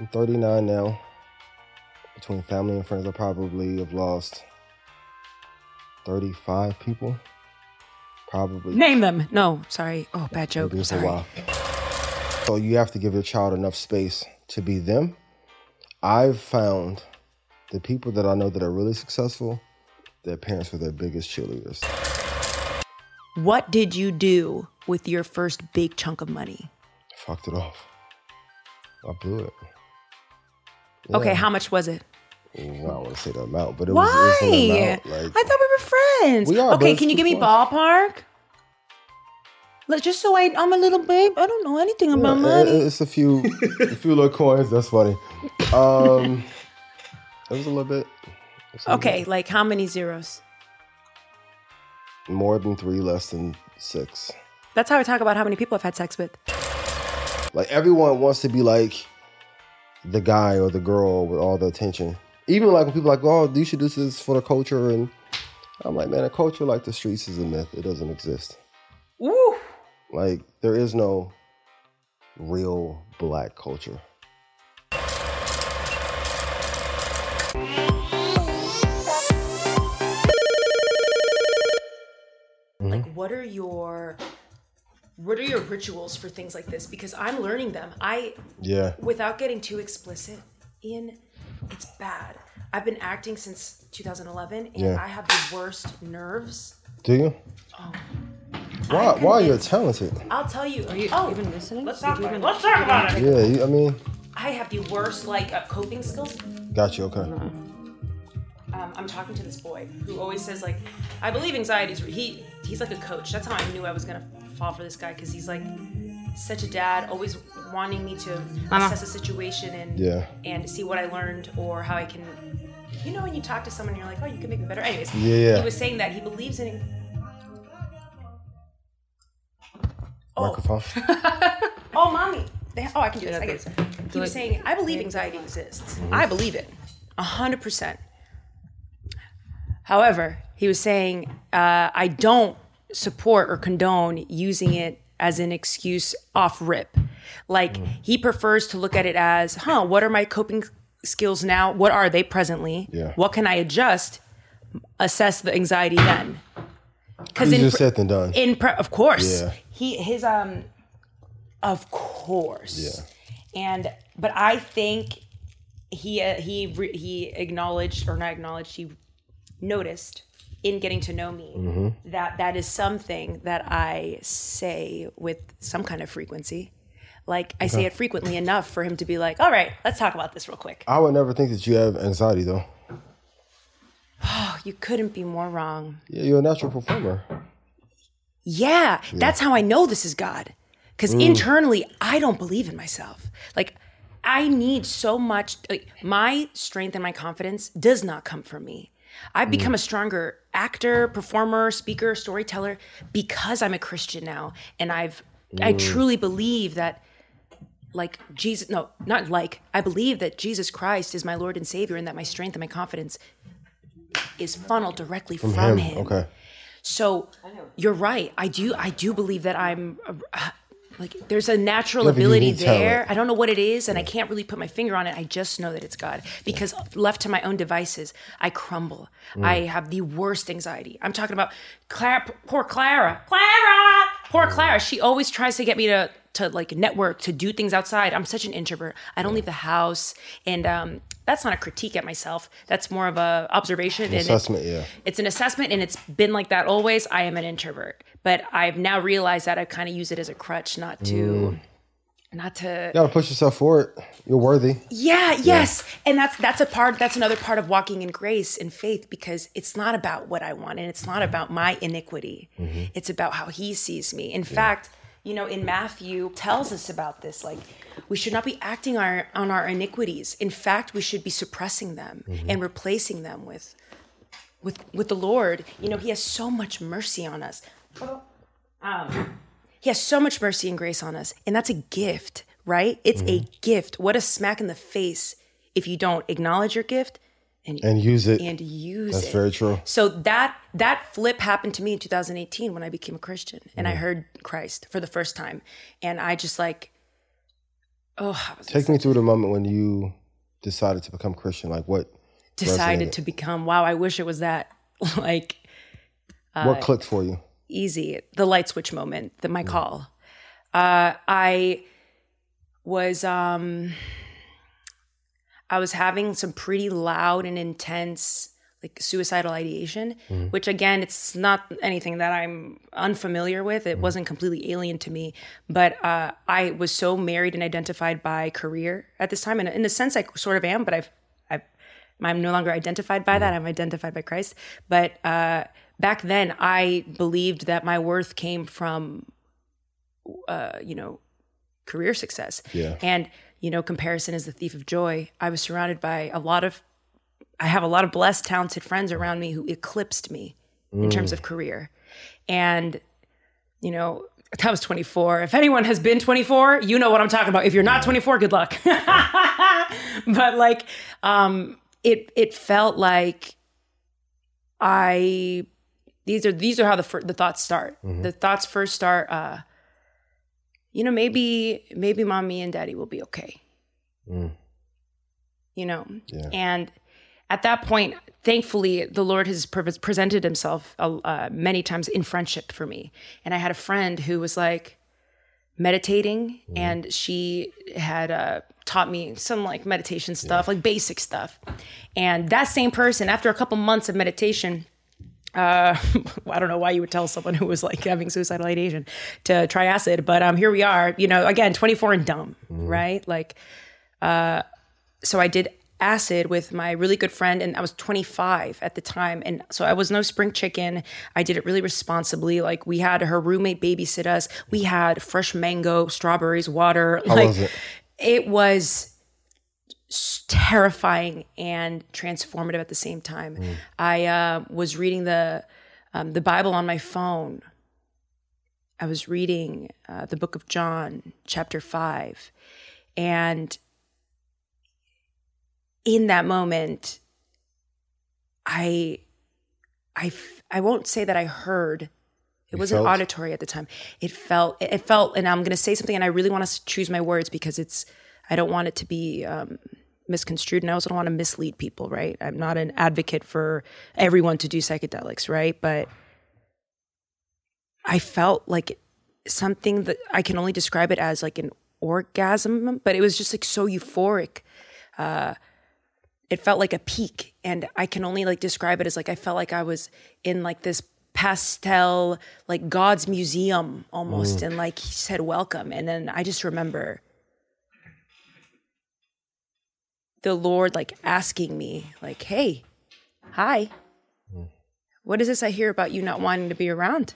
I'm 39 now. Between family and friends, I probably have lost 35 people. Probably. Name them. No, sorry. Oh, bad joke. Maybe it's a while. So you have to give your child enough space to be them. I've found the people that I know that are really successful, their parents were their biggest cheerleaders. What did you do with your first big chunk of money? Fucked it off. I blew it. Okay, Yeah. how much was it? I don't want to say the amount, but it Why? was, it was an amount. I thought we were friends. We are, but okay, it's can you give me ballpark? Let just so I, I'm a little babe. I don't know anything about Yeah, money. It's a few, a few little coins. That's funny. Um, it was a little bit. A little okay, like how many zeros? bit More than three, less than six. That's how I talk about how many people I've had sex with. Like everyone wants to be like the guy or the girl with all the attention. Even like when people are like, oh, you should do this for the culture, and I'm like, man, a culture like the streets is a myth. It doesn't exist. Woo! Like there is no real black culture. Like, what are your what are your rituals for things like this? Because I'm learning them. I Yeah. without getting too explicit in it's bad i've been acting since 2011 and Yeah. i have the worst nerves Do you? Oh. Why? I'm Why you're convinced- talented? i'll tell you Are you oh even listening? let's talk about it even- let's talk about it Yeah. You, I mean, i have the worst like uh, coping skills got you. Okay. um, i'm talking to this boy who always says like i believe anxiety is re-" he he's like a coach that's how i knew i was gonna fall for this guy because he's like such a dad always wanting me to assess a situation and Yeah. and see what i learned or how i can you know when you talk to someone you're like oh you can make me better. Anyways Yeah, yeah. he was saying that he believes in oh. Microphone. oh mommy. They- oh i can do this i Okay. get this. He was saying i believe anxiety exists. I believe it. 100% However, he was saying, uh, I don't support or condone using it as an excuse off rip. Like, he prefers to look at it as, huh, what are my coping skills now? What are they presently? Yeah. What can I adjust? Assess the anxiety then. Because in, said than done. in pre- of course Yeah. he his um of course Yeah. and but i think he uh, he re- he acknowledged or not acknowledged he noticed in getting to know me Mm-hmm. that that is something that i say with some kind of frequency like i say it frequently enough for him to be like all right let's talk about this real quick I would never think that you have anxiety though. oh, you couldn't be more wrong Yeah, you're a natural performer. Yeah, that's how I know this is God. Because internally, I don't believe in myself. Like, I need so much. Like, my strength and my confidence does not come from me. I've become a stronger actor, performer, speaker, storyteller because I'm a Christian now, and I've I truly believe that. Like Jesus, no, not like. I believe that Jesus Christ is my Lord and Savior, and that my strength and my confidence is funneled directly from, Him. Him. Okay. So you're right. I do. I do believe that I'm uh, like there's a natural ability there. I don't know what it is, and I can't really put my finger on it. I just know that it's God because left to my own devices, I crumble. Mm. I have the worst anxiety. I'm talking about Clara, poor Clara, Clara, poor Mm. Clara. She always tries to get me to to like network to do things outside. I'm such an introvert. I don't leave the house, and um, that's not a critique at myself. That's more of a observation. And it- Assessment, yeah. it's an assessment and it's been like that always. I am an introvert but i've now realized that i kind of use it as a crutch not to mm. not to You gotta push yourself forward. You're worthy. yeah yes. And that's that's a part that's another part of walking in grace and faith because it's not about what i want and it's not about my iniquity. Mm-hmm. It's about how he sees me. In fact you know in matthew tells us about this like we should not be acting our, on our iniquities. In fact we should be suppressing them and replacing them with with with the lord. You know he has so much mercy on us. Um, he has so much mercy and grace on us and that's a gift right? It's a gift. What a smack in the face if you don't acknowledge your gift and And use it. and use it. That's it very true. so that that flip happened to me in 2018 when I became a Christian and I heard Christ for the first time, and I just like, Oh, I was Take me through the moment when you decided to become Christian. Like what decided to become. Wow, I wish it was that like Uh, what clicked for you? easy. The light switch moment, that my call. Uh, I was um, I was having some pretty loud and intense like suicidal ideation, which again, it's not anything that I'm unfamiliar with. It wasn't completely alien to me, but uh, I was so married and identified by career at this time, and in a sense, I sort of am. But I've, I've I'm no longer identified by that. I'm identified by Christ. But uh, back then, I believed that my worth came from, uh, you know, career success. Yeah. And you know, comparison is the thief of joy. I was surrounded by a lot of, I have a lot of blessed, talented friends around me who eclipsed me in terms of career, and you know. I was 24. If anyone has been 24, you know what I'm talking about. If you're not 24, good luck. but like, um, it it felt like I these are these are how the fir- the thoughts start. The thoughts first start. Uh, you know, maybe maybe mommy and daddy will be okay. You know, Yeah. and at that point, thankfully, the Lord has pre- presented Himself uh, many times in friendship for me. And I had a friend who was like meditating, and she had uh, taught me some like meditation stuff, like basic stuff. And that same person, after a couple months of meditation, uh, I don't know why you would tell someone who was like having suicidal ideation to try acid, but um, here we are. You know, again, 24 and dumb, right? Like, uh, so I did acid with my really good friend, and I was 25 at the time, and so I was no spring chicken. I did it really responsibly. Like, we had her roommate babysit us. We had fresh mango, strawberries, water. How like, was it? it was terrifying and transformative at the same time. I uh, was reading the um, the Bible on my phone. I was reading uh, the book of John, chapter five, and in that moment, I, I, I won't say that I heard. It wasn't auditory at the time. It felt. It it felt, and I'm going to say something, and I really want to choose my words because it's. I don't want it to be um, misconstrued, and I also don't want to mislead people. Right? I'm not an advocate for everyone to do psychedelics, right? But I felt like something that I can only describe it as like an orgasm, but it was just like so euphoric. Uh, it felt like a peak, and I can only like describe it as like I felt like I was in like this pastel, like God's museum almost, and like he said welcome, and then I just remember the Lord like asking me, like, "Hey, hi, what is this I hear about you not wanting to be around?"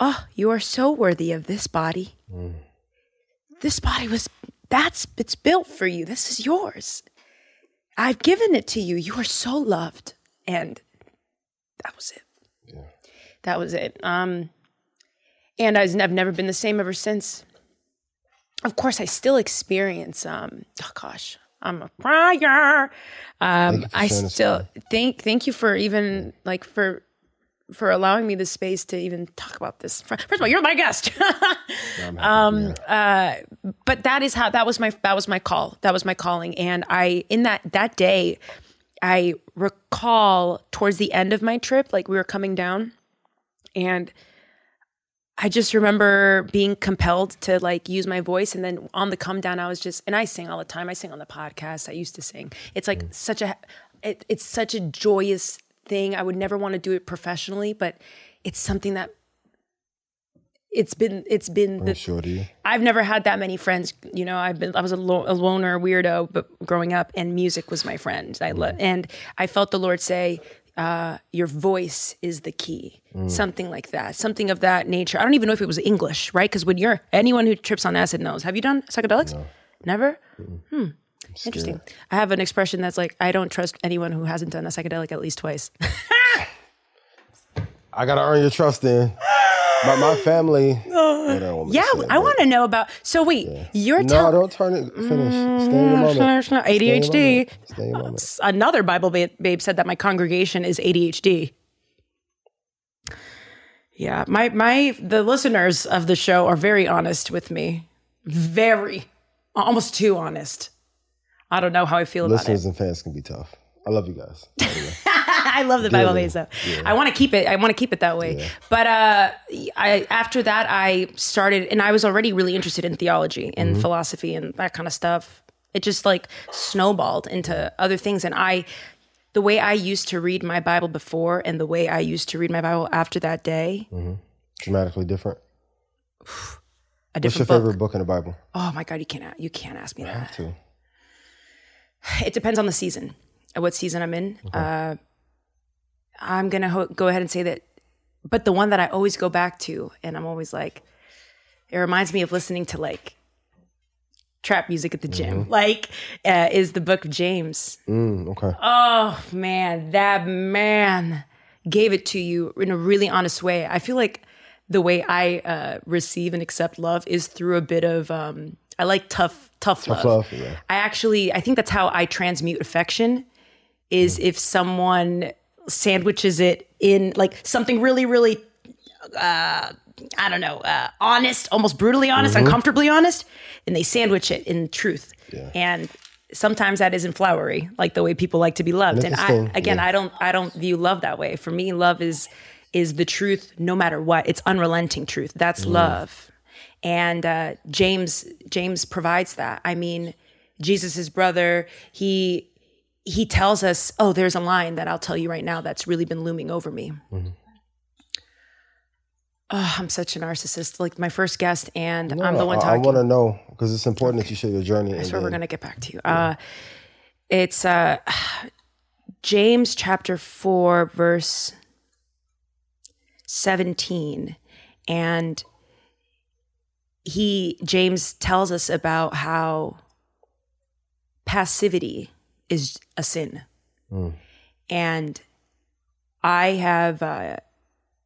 Oh, you are so worthy of this body. This body was that's it's built for you. This is yours. I've given it to you. You are so loved. And that was it. That was it. Um and I've never been the same ever since. Of course, I still experience um oh gosh, I'm a crier. Um I still thank thank you for even like for for allowing me the space to even talk about this. First of all, you're my guest. um, uh, but that is how that was my that was my call. That was my calling, and I in that that day, I recall towards the end of my trip, like we were coming down, and I just remember being compelled to like use my voice, and then on the come down, I was just and I sing all the time. I sing on the podcast. I used to sing. It's like such a it, it's such a joyous thing. I would never want to do it professionally, but it's something that it's been it's been the Sure? I've never had that many friends. You know, I've been I was a, lo- a loner weirdo, but growing up, and music was my friend. I lo- and I felt the Lord say, uh, "Your voice is the key." Something like that, something of that nature. I don't even know if it was English, right? Because when you're anyone who trips on acid knows. Have you done psychedelics? Never. Hmm. Interesting. I have an expression that's like, I don't trust anyone who hasn't done a psychedelic at least twice. I gotta earn your trust then. My, my family. Well, they don't want me to yeah, say I want to know about. So wait, you're No, telling don't turn it. Finish. Stay in the mm, moment. Stay in the ADHD. Stay in the moment. Another Bible babe said that my congregation is ADHD. Yeah, my my the listeners of the show are very honest with me. very, almost too honest. I don't know how I feel about it. Listeners and fans can be tough. I love you guys. I love the Bible Dearly. though. stuff. I want to keep it. I want to keep it that way. Yeah. But uh, I after that, I started, and I was already really interested in theology and Mm-hmm. philosophy and that kind of stuff. It just like snowballed into other things, and I, the way I used to read my Bible before, and the way I used to read my Bible after that day, Dramatically different. a What's your book. favorite book in the Bible? Oh my God, you can't you can't ask me that. Have to. It depends on the season, what season I'm in. Uh, I'm gonna ho- go ahead and say that, but the one that I always go back to, and I'm always like, it reminds me of listening to like trap music at the gym, like, uh, is the Book of James. Mm, okay. Oh man, that man gave it to you in a really honest way. I feel like the way I uh, receive and accept love is through a bit of um, I like tough, tough, love. love, yeah. I actually I think that's how I transmute affection is if someone sandwiches it in like something really, really uh, I don't know, uh, honest, almost brutally honest, uncomfortably honest, and they sandwich it in truth. And sometimes that isn't flowery, like the way people like to be loved. And I, again, yeah. I don't, I don't view love that way. For me, love is is the truth, no matter what. It's unrelenting truth. That's love. And uh, James, James provides that. I mean, Jesus' brother, he he tells us, "Oh, there's a line that I'll tell you right now that's really been looming over me." Oh, I'm such a narcissist. Like my first guest, and I'm the one talking. I, talking. want to know because it's important that you share your journey. That's and where we're gonna get back to you. Uh, it's uh, James chapter four, verse seventeen, and he James tells us about how passivity is a sin, and I have uh,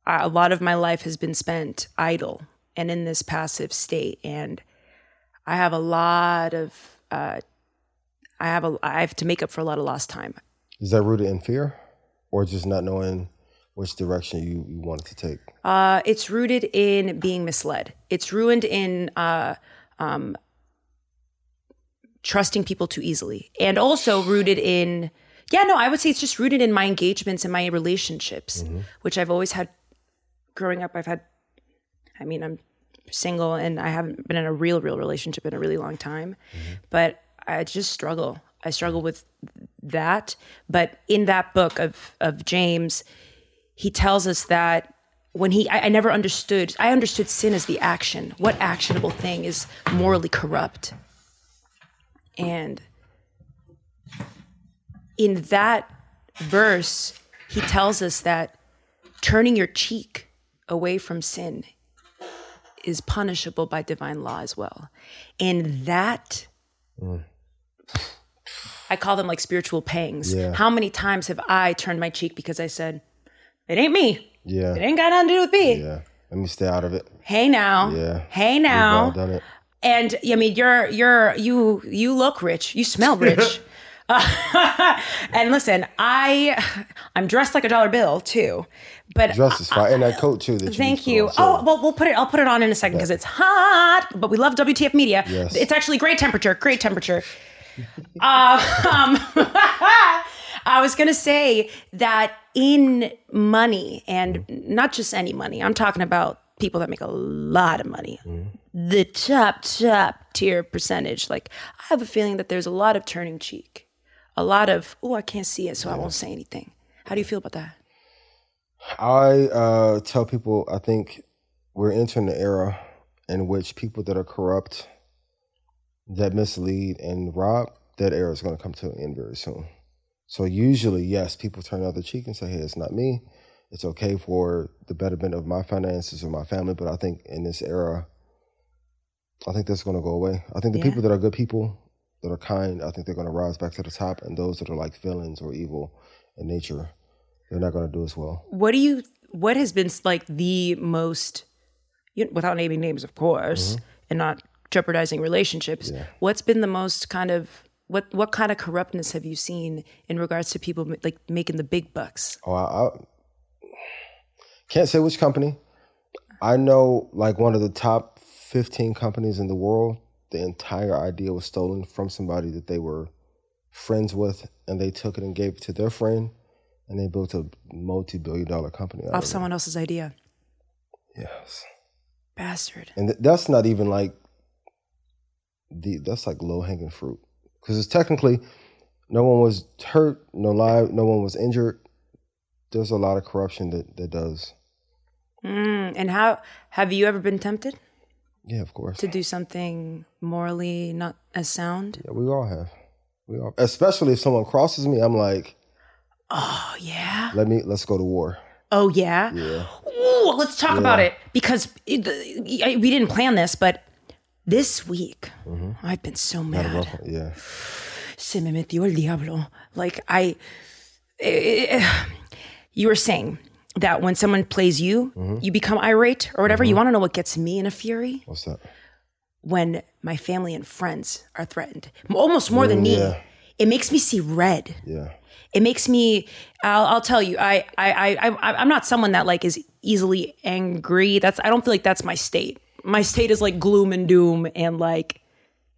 a lot of my life has been spent idle and in this passive state, and I have a lot of uh, I have a I have to make up for a lot of lost time. Is that rooted in fear, or just not knowing which direction you, you wanted to take? Uh, it's rooted in being misled. It's ruined in uh, um, trusting people too easily, and also rooted in yeah, no, I would say it's just rooted in my engagements and my relationships, mm-hmm. which I've always had growing up. I've had, I mean, I'm single and I haven't been in a real, real relationship in a really long time, mm-hmm. but I just struggle. I struggle with that. But in that book of of James, he tells us that when he I, I never understood i understood sin as the action what actionable thing is morally corrupt and in that verse he tells us that turning your cheek away from sin is punishable by divine law as well and that i call them like spiritual pangs Yeah. how many times have i turned my cheek because i said it ain't me Yeah, it ain't got nothing to do with me. yeah. Let me stay out of it. Hey now. Yeah. Hey now. We've all done it. And I mean, you're you're you you look rich. You smell rich. Uh, and listen, I I'm dressed like a dollar bill too. But Dress is fine, and that coat too. That Thank you. on, so- Oh, well, we'll put it. I'll put it on in a second because it's hot. But we love WTF Media. Yes. It's actually great temperature. Great temperature. uh, um, I was gonna say that in money, and not just any money. I'm talking about people that make a lot of money. The top top tier percentage. Like I have a feeling that there's a lot of turning cheek, a lot of oh I can't see it, so I won't say anything. How do you feel about that? I uh, tell people I think we're entering the era in which people that are corrupt, that mislead and rob, that era is going to come to an end very soon. So usually, yes, people turn the other cheek and say, "Hey, it's not me. It's okay for the betterment of my finances or my family." But I think in this era, I think that's going to go away. I think the Yeah. people that are good people, that are kind, I think they're going to rise back to the top, and those that are like villains or evil in nature, they're not going to do as well. what do you what has been like the most you know, without naming names of course mm-hmm. and not jeopardizing relationships what's been the most kind of what what kind of corruptness have you seen in regards to people like making the big bucks Oh, I, I can't say which company. I know like one of the top 15 companies in the world the entire idea was stolen from somebody that they were friends with, and they took it and gave it to their friend, and they built a multi-billion-dollar company Off of it. someone else's idea. Yes, Bastard. and th- that's not even like the that's like low-hanging fruit because it's technically no one was hurt, no live, no one was injured. There's a lot of corruption that that does. Mm, and how have you ever been tempted Yeah, of course. to do something morally not as sound? Yeah, we all have. We all, especially if someone crosses me, I'm like, Oh yeah. let me let's go to war. Oh yeah. Yeah. Ooh, let's talk about it because it, we didn't plan this, but this week mm-hmm. I've been so mad. Yeah. Se me metió el diablo. Like I, eh, eh, eh you were saying that when someone plays you, mm-hmm. you become irate or whatever. You mm-hmm. want to know what gets me in a fury? What's that? When my family and friends are threatened, almost more than mm, me. yeah. It makes me see red. Yeah. it makes me I'll, I'll tell you I, I i I- i'm not someone that like is easily angry that's i don't feel like that's my state my state is like gloom and doom and like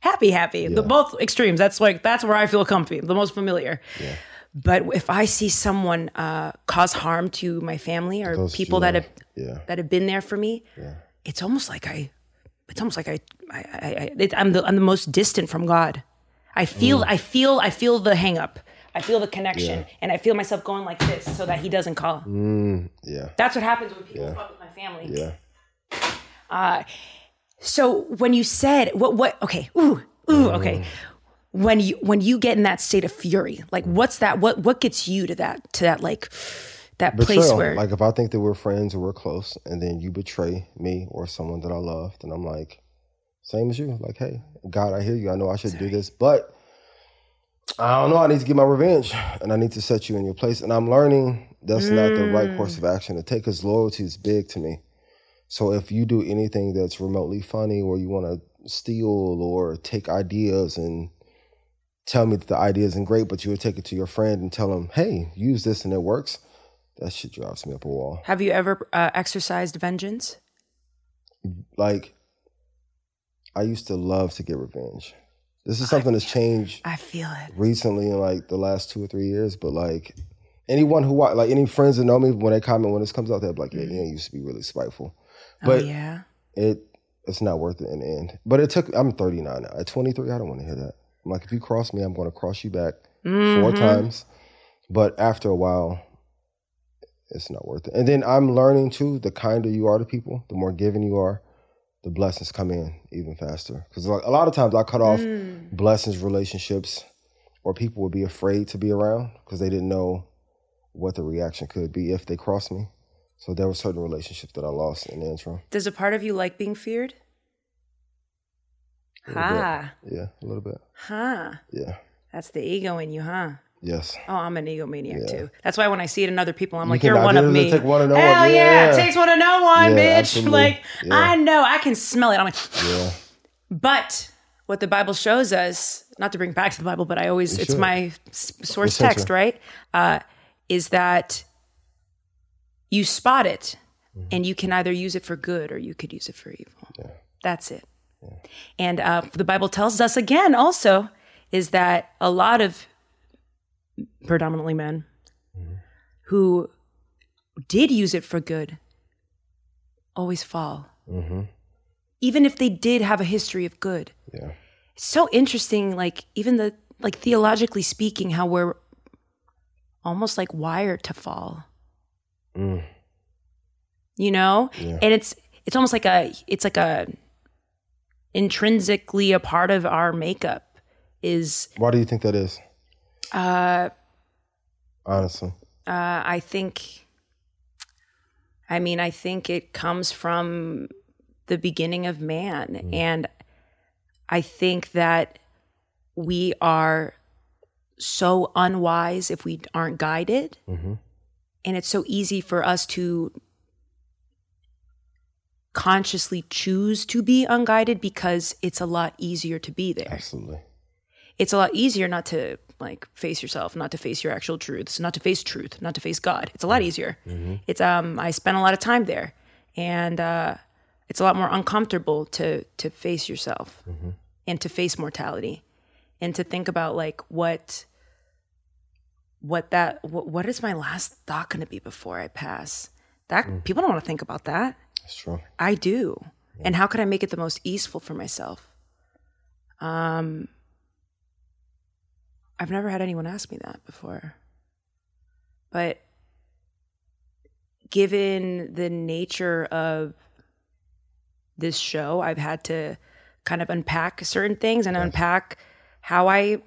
happy happy the both extremes that's like that's where i feel comfy the most familiar but if i see someone uh, cause harm to my family or Those people that have Yeah. that have been there for me it's almost like i it's almost like i i, I, i'm the i'm the most distant from god. I feel i feel i feel the hang up i feel the connection and i feel myself going like this so that he doesn't call. Yeah. that's what happens when people fuck with my family. Yeah. Uh, so when you said what what okay ooh ooh okay when you when you get in that state of fury like what's that what what gets you to that to that like that place where Like if I think that we're friends or we're close, and then you betray me or someone that I loved, and I'm like, same as you. Like, hey, God, I hear you. I know I should do this, but I don't know. I need to get my revenge, and I need to set you in your place. And I'm learning that's not the right course of mm. action to take, because loyalty is big to me. So if you do anything that's remotely funny, or you want to steal or take ideas and tell me that the idea isn't great, but you would take it to your friend and tell him, hey, use this and it works, that shit drives me up a wall. have you ever uh, exercised vengeance Like, I used to love to get revenge. This is something that's changed i feel it recently in like the last two or three years, but like anyone who like any friends that know me when they comment when this comes out, they're like, yeah, you know, used to be really spiteful, but oh yeah it it's not worth it in the end. But it took. I'm 39 now. At 23, I don't want to hear that. I'm like, if you cross me, I'm going to cross you back four mm-hmm. times. But after a while, it's not worth it. And then I'm learning too. The kinder you are to people, the more giving you are, the blessings come in even faster. Because a lot of times I cut off mm. blessings, relationships, or people would be afraid to be around because they didn't know what the reaction could be if they crossed me. So there were certain relationships that I lost in the interim. does a part of you like being feared ha Yeah, a little bit. ha Yeah. that's the ego in you huh Yes. Oh, I'm an egomaniac too. That's why when I see it in other people, I'm like, "You're one of me." take one to know Hell one. yeah, Yeah. it takes one to know one, Yeah, bitch. absolutely. Like Yeah. I know, I can smell it. I'm like, Yeah. but what the Bible shows us, not to bring back to the Bible, but I always it's should. my source Essential. text, right? Uh, is that you spot it, Mm-hmm. and you can either use it for good or you could use it for evil. That's it. And uh, the Bible tells us again, also, is that a lot of predominantly men who did use it for good always fall. Even if they did have a history of good. Yeah. It's so interesting, like, even the, like, theologically speaking, how we're almost like wired to fall. Mm. You know? Yeah. And it's, it's almost like a, it's like a, intrinsically a part of our makeup is Why do you think that is? uh Honestly. Uh, I think, I mean, I think it comes from the beginning of man. And I think that we are so unwise if we aren't guided. Mm-hmm. And it's so easy for us to consciously choose to be unguided because it's a lot easier to be there Absolutely. it's a lot easier not to like face yourself, not to face your actual truths, not to face truth, not to face God. It's a lot easier. It's um I spent a lot of time there, and uh, it's a lot more uncomfortable to to face yourself. and to face mortality and to think about like what what that what, what is my last thought going to be before I pass. That people don't want to think about that. That's true. I do. And how could I make it the most easeful for myself? Um I've never had anyone ask me that before. But given the nature of this show, I've had to kind of unpack certain things and unpack how I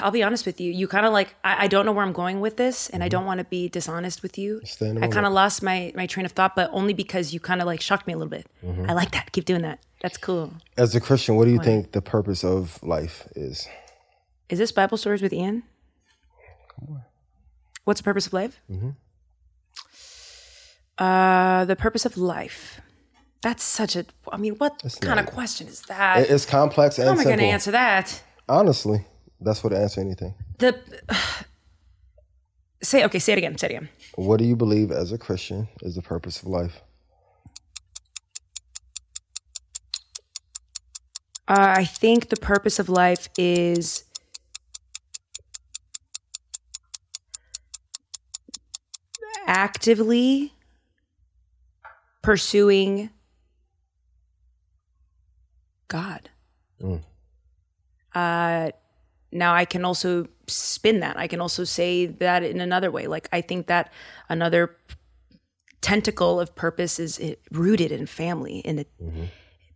I'll be honest with you. You kind of like I, I don't know where I'm going with this, and I mm-hmm. don't want to be dishonest with you. I kind of lost my my train of thought, but only because you kind of like shocked me a little bit. Mm-hmm. I like that. Keep doing that. That's cool. As a Christian, what do you think the purpose of life is? Is this Bible stories with Ian? What's the purpose of life? Mm-hmm. Uh, the purpose of life. That's such a. I mean, what kind of question is that? It's complex How am I going to answer that? Honestly, that's what to answer anything. The say okay. Say it again. Say it again. What do you believe as a Christian is the purpose of life? Uh, I think the purpose of life is actively pursuing God. Mm. Uh, now I can also spin that. I can also say that in another way. Like I think that another tentacle of purpose is it, rooted in family, and it,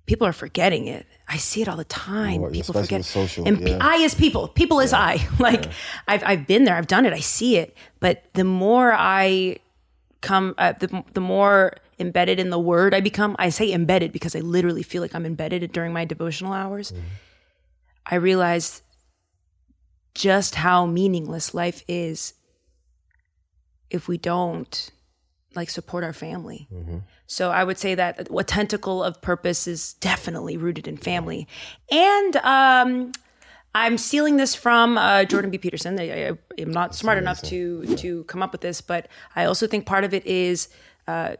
people are forgetting it. I see it all the time. Well, people forget. social, and yeah. I as people, people as I. Like I've I've been there. I've done it. I see it. But the more I come, uh, the the more embedded in the word I become. I say embedded because I literally feel like I'm embedded during my devotional hours. I realize just how meaningless life is if we don't like support our family. So I would say that a tentacle of purpose is definitely rooted in family. And um, I'm stealing this from uh, Jordan B. Peterson. I, I am not smart enough to to come up with this, but I also think part of it is uh,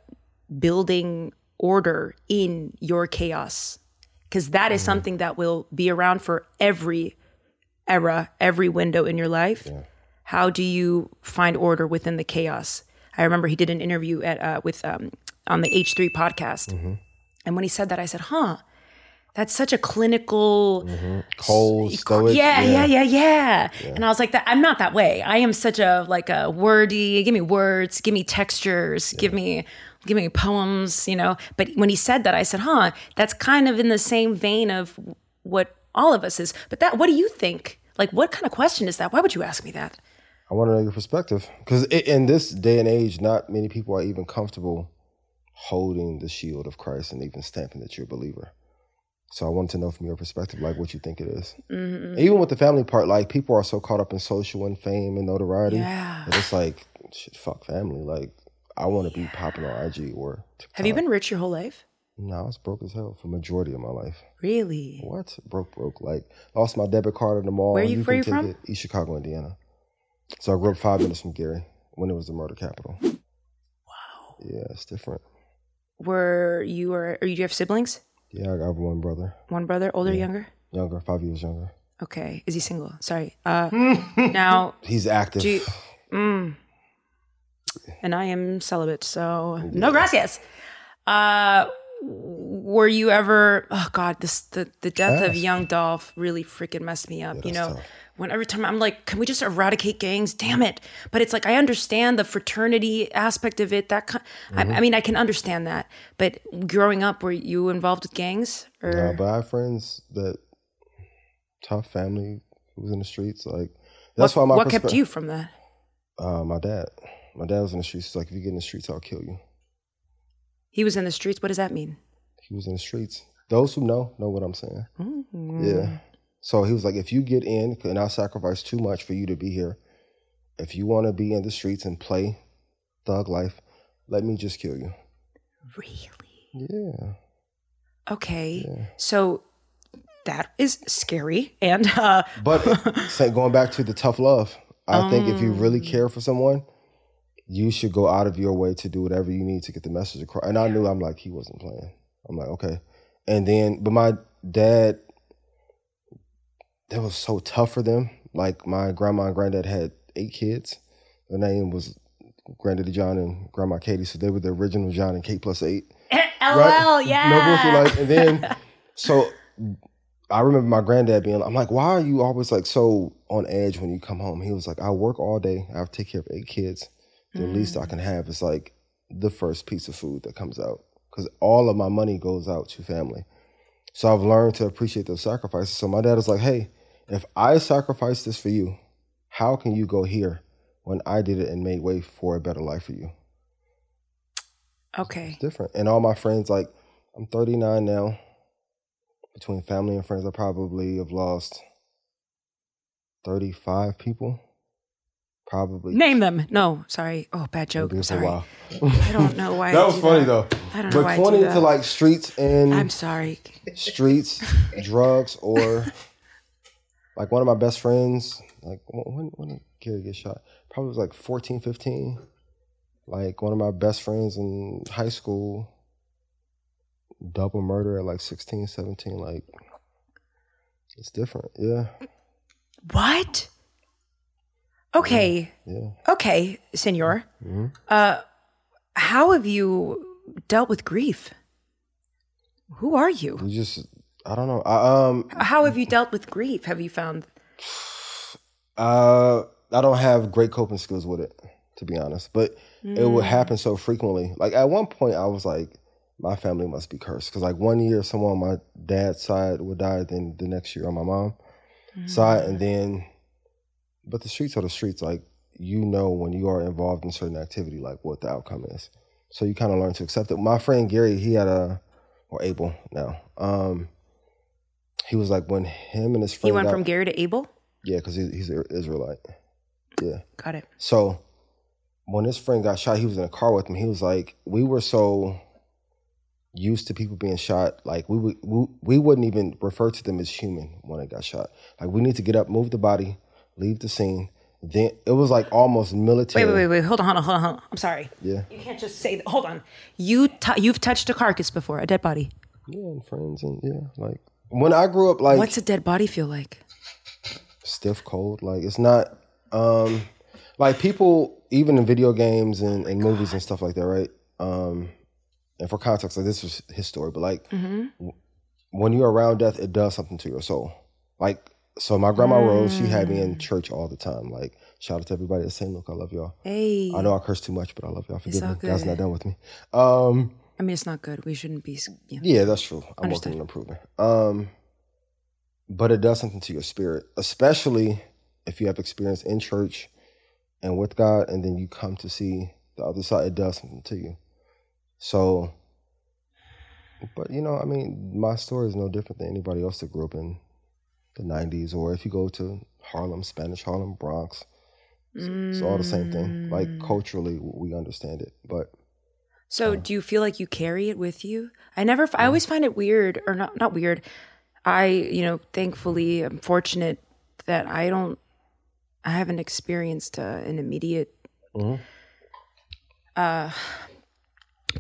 building order in your chaos, because that is something that will be around for every era, every window in your life. How do you find order within the chaos? I remember he did an interview at uh, with um, on the H3 podcast, and when he said that, I said, "Huh, that's such a clinical." Cold, stoic. yeah, yeah, yeah, yeah, And I was like, "That I'm not that way. I am such a like a wordy. Give me words. Give me textures. Give me." Give me poems, you know. But when he said that, I said, "Huh, that's kind of in the same vein of what all of us is." But that, what do you think? Like, what kind of question is that? Why would you ask me that? I want to know your perspective because in this day and age, not many people are even comfortable holding the shield of Christ and even stamping that you're a believer. So I wanted to know from your perspective, like what you think it is. Mm-hmm. Even with the family part, like people are so caught up in social and fame and notoriety. Yeah. that it's like, shit, fuck family. Like I want to be popping on IG or TikTok. Have you been rich your whole life? No, I was broke as hell for majority of my life. Really? What? Broke, broke. Like lost my debit card in the mall. Where you- where you take from? It. East Chicago, Indiana. So I grew up five minutes from Gary when it was the murder capital. Wow. Yeah, it's different. Were you or, or you do you have siblings? Yeah, I have one brother, One brother, older, younger? younger, five years younger. Okay. Is he single? Sorry. Uh, now, He's active. do you, mm, and I am celibate, so no gracias. Uh, were you ever? Oh God, this the the death of young Dolph really freaking messed me up. you know, tough. when every time I'm like, can we just eradicate gangs? Damn it! But it's like I understand the fraternity aspect of it. That kind, Mm-hmm. I, I mean, I can understand that. But growing up, were you involved with gangs? Or Uh, but I have friends that tough family who was in the streets. Like that's why my what kept you from that? Uh, my dad. My dad was in the streets. He's like, if you get in the streets, I'll kill you. He was in the streets. What does that mean? He was in the streets. Those who know know what I'm saying. Mm-hmm. Yeah. So he was like, if you get in, and I'll sacrifice too much for you to be here. If you want to be in the streets and play thug life, let me just kill you. Really? Yeah. Okay. So that is scary. And uh, But say, going back to the tough love, I think if you really Um. care for someone, you should go out of your way to do whatever you need to get the message across. And I knew I'm like, he wasn't playing. I'm like, okay. And then, but my dad, that was so tough for them. Like my grandma and granddad had eight kids. Their name was Granddaddy John and Grandma Katie, so they were the original John and Kate plus eight. LOL, yeah. No. Like, and then, so I remember my granddad being, like, I'm like, why are you always like so on edge when you come home? He was like, I work all day. I have to take care of eight kids. The mm-hmm. least I can have is like the first piece of food that comes out because all of my money goes out to family. So I've learned to appreciate those sacrifices. So my dad was like, hey, if I sacrifice this for you, how can you go here when I did it and made way for a better life for you? Okay. different. And all my friends, like, I'm 39 now. Between family and friends, I probably have lost 35 people. Probably. Name them. No, sorry. Oh, bad joke. I'm sorry. I don't know why. I That was do funny that. though. I don't know But I that. to like streets and I'm sorry. streets, drugs, or like one of my best friends, like when, when did Gary get shot? Probably was like 14, 15. Like one of my best friends in high school, double murder at like 16, 17. Like, it's different. Yeah. What? Okay. Yeah. Okay, senor. hmm Uh, how have you dealt with grief? Who are you? We just, I don't know. I, um, How have you dealt with grief? Have you found? Uh, I don't have great coping skills with it, to be honest. But it would happen so frequently. Like at one point, I was like, my family must be cursed because like one year, someone on my dad's side would die, then the next year on my mom side, and then, but the streets are the streets. Like you know when you are involved in certain activity, like what the outcome is. So you kind of learn to accept it. My friend Gary, he had a, or Abel now. Um, he was like when him and his friend He went got- from Gary to Abel. yeah, because he, he's an Israelite. Yeah. Got it. So when his friend got shot, he was in a car with him. He was like, we were so used to people being shot, like we would we, we wouldn't even refer to them as human when they got shot. Like we need to get up, move the body, leave the scene. Then it was like almost military. Wait, wait, wait, wait. Hold on, hold on, hold on. Hold on. I'm sorry. Yeah, You can't just say that. Hold on. You t- you've touched a carcass before, a dead body. yeah, and friends and yeah, like when I grew up, like What's a dead body feel like? stiff cold. Like it's not um like people even in video games and, and movies and stuff like that, right? Um and for context, like this was his story, but like w- when you're around death, it does something to your soul. Like so my grandma Rose, she had me in church all the time. Like shout out to everybody at St. Luke, I love y'all. Hey. I know I curse too much, but I love y'all. Forgive me. God's not done with me. Um I mean, it's not good. We shouldn't be. Yeah. yeah, that's true. I'm Understood. working on improving. Um, but it does something to your spirit, especially if you have experience in church and with God, and then you come to see the other side. It does something to you. So, but you know, I mean, my story is no different than anybody else that grew up in the '90s, or if you go to Harlem, Spanish Harlem, Bronx, it's, it's all the same thing. Like culturally, we understand it, but So, do you feel like you carry it with you? I never. I always find it weird, or not. Not weird. I, you know, thankfully, I'm fortunate that I don't. I haven't experienced uh, an immediate Mhm. uh,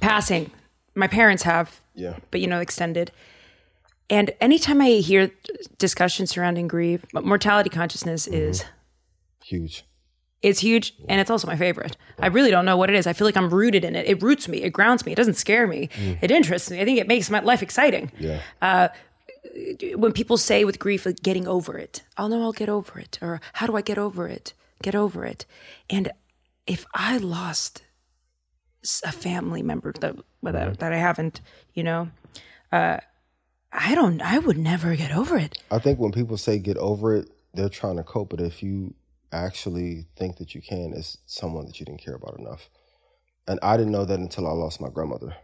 passing. My parents have, yeah, but you know, extended. And anytime I hear discussion surrounding grief, mortality consciousness mm-hmm. is huge. it's huge and it's also my favorite. I really don't know what it is. I feel like I'm rooted in it. It roots me. It grounds me. It doesn't scare me. Mm. It interests me. I think it makes my life exciting. Yeah. Uh, when people say with grief, like getting over it, I'll know I'll get over it. Or how do I get over it? Get over it. And if I lost a family member that that, mm-hmm. that I haven't, you know, uh, I don't. I would never get over it. I think when people say get over it, they're trying to cope. But if you actually think that you can, it's someone that you didn't care about enough. And I didn't know that until I lost my grandmother.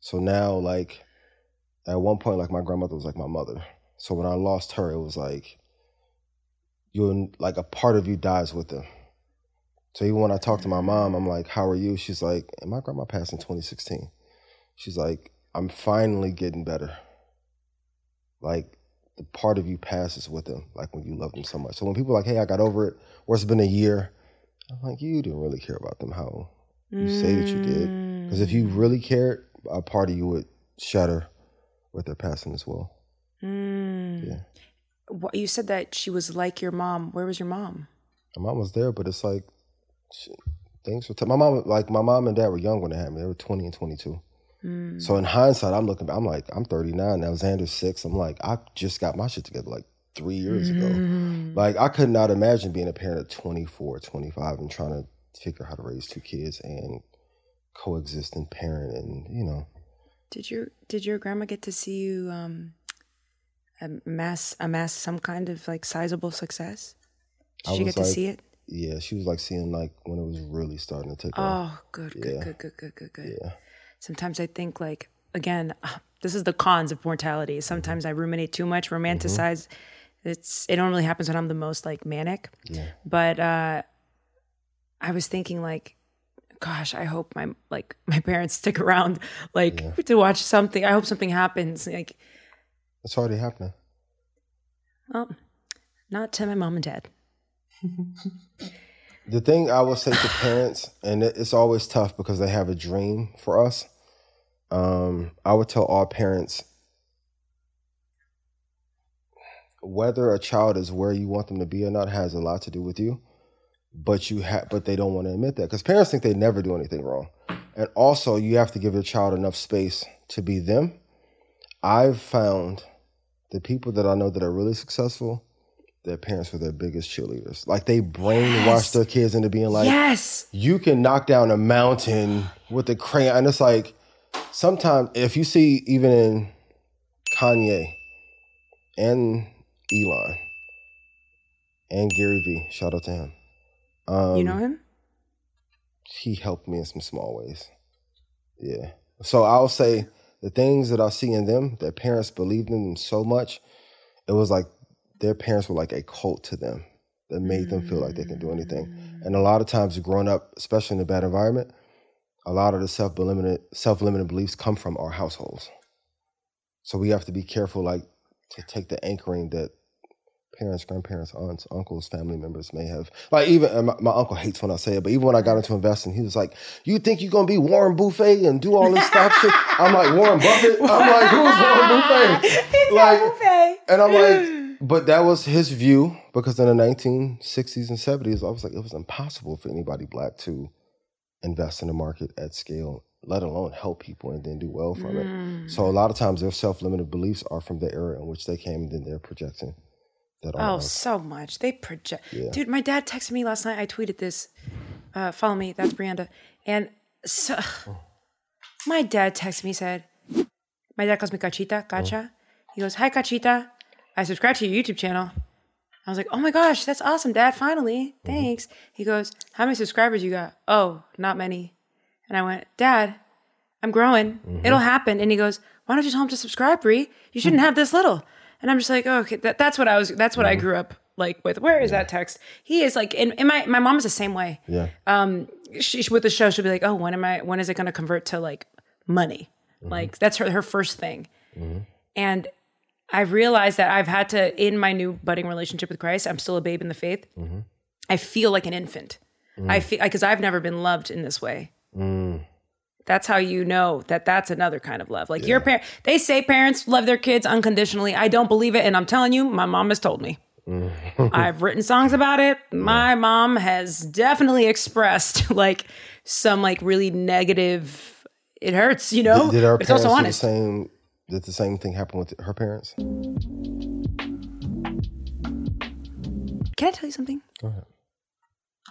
So now, like, at one point, like, my grandmother was like my mother. So when I lost her, it was like, you're like a part of you dies with them. So even when I talk to my mom, I'm like, how are you? She's like, my grandma passed in 2016. She's like, I'm finally getting better. Like, the part of you passes with them, like when you love them so much. So when people are like, hey, I got over it, or it's been a year, I'm like, you didn't really care about them how you say that you did. Because if you really cared, a part of you would shudder with their passing as well. Mm. Yeah. What, you said that she was like your mom. Where was your mom? My mom was there, but it's like she, things were. T- my mom, like my mom and dad, were young when they had me. They were twenty and twenty two. Mm. So in hindsight, I'm looking. back, I'm like, I'm 39 now. Xander's six. I'm like, I just got my shit together like three years ago. Mm. Like I could not imagine being a parent at 24, 25 and trying to figure out how to raise two kids and coexist and parent and you know. Did your Did your grandma get to see you um, amass amass some kind of like sizable success? Did I get to see it? Yeah, she was like seeing like when it was really starting to take off. Oh, good, good, Yeah. good, good, good, good, good. Yeah. Sometimes I think like again, this is the cons of mortality. Sometimes I ruminate too much, romanticize. It's it only happens when I'm the most like manic. Yeah. But uh I was thinking like gosh, I hope my like my parents stick around like to watch something. I hope something happens. Like It's already happening. well, not to my mom and dad. The thing I will say to parents, and it's always tough because they have a dream for us. Um, I would tell all parents whether a child is where you want them to be or not has a lot to do with you. But you have, but they don't want to admit that because parents think they never do anything wrong, and also you have to give your child enough space to be them. I've found the people that I know that are really successful, their parents were their biggest cheerleaders. Like they brainwash Yes. their kids into being like, yes. you can knock down a mountain with a crayon. And it's like, sometimes if you see even in Kanye and Elon and Gary Vee, shout out to him. Um, you know him? he helped me in some small ways. Yeah. So I'll say the things that I see in them, their parents believed in them so much, it was like their parents were like a cult to them that made them feel like they can do anything. And a mm. lot of times growing up, especially in a bad environment, a lot of the self-limited self-limited beliefs come from our households. So we have to be careful like to take the anchoring that parents, grandparents, aunts, uncles, family members may have. Like even my, my uncle hates when I say it, but even when I got into investing, he was like, "You think you're gonna be Warren Buffett and do all this stock shit?" I'm like Warren Buffett. I'm like, who's Warren Buffett? Like, Buffet. and I'm like, but that was his view because in the 1960s and 70s, I was like, it was impossible for anybody black to invest in the market at scale, let alone help people and then do well from it. So a lot of times their self-limited beliefs are from the era in which they came and then they're projecting that on Oh, us. so much. They project. Yeah. Dude, my dad texted me last night. I tweeted this. Uh, follow me. That's Brianda. And so my dad texted me, said, my dad calls me Cachita, Cacha. He goes, Hi, Cachita. I subscribe to your YouTube channel. I was like, Oh my gosh, that's awesome, dad. Finally. Mm-hmm. Thanks. He goes, How many subscribers you got? Oh, not many. And I went, Dad, I'm growing. Mm-hmm. It'll happen. And he goes, Why don't you tell him to subscribe, Brie? You shouldn't hmm. have this little. And I'm just like, oh, okay, that, that's what I was. That's what I mm-hmm. grew up like with. Where is that text? He is like, and, and my my mom is the same way. Yeah. Um, she with the show, she'll be like, oh, when am I? When is it going to convert to like money? Like that's her her first thing. And I realized that I've had to in my new budding relationship with Christ. I'm still a babe in the faith. Mm-hmm. I feel like an infant. Mm. I feel because I've never been loved in this way. Mm. That's how you know that that's another kind of love. Like your parent, they say parents love their kids unconditionally. I don't believe it, and I'm telling you, my mom has told me. Mm. I've written songs about it. My mom has definitely expressed like some like really negative. It hurts, you know. Did our it's parents also do the same? Did the same thing happen with her parents? Can I tell you something? Go ahead.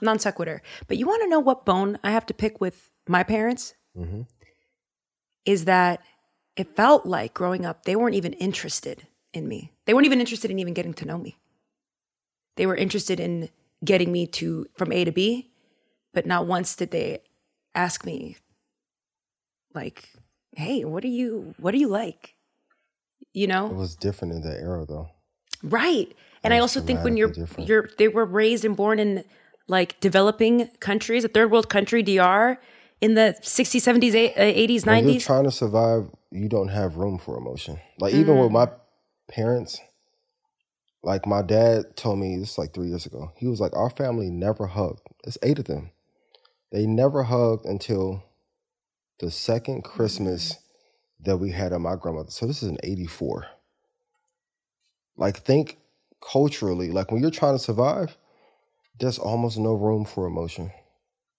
non sequitur. But you want to know what bone I have to pick with my parents? Mm-hmm. Is that it felt like growing up, they weren't even interested in me. They weren't even interested in even getting to know me. They were interested in getting me to from A to B, but not once did they ask me, like, hey, what are you what are you like? You know? It was different in that era, though. Right. And I also think when you're different. you're they were raised and born in like developing countries, a third world country, DR, in the 60s, 70s, uh, 80s, When you're 90s. trying to survive, you don't have room for emotion. Like even Mm. with my parents, like my dad told me this like three years ago. He was like, "Our family never hugged. It's eight of them. They never hugged until the second Christmas that we had at my grandmother. So this is in '84. Like think culturally. Like when you're trying to survive, there's almost no room for emotion.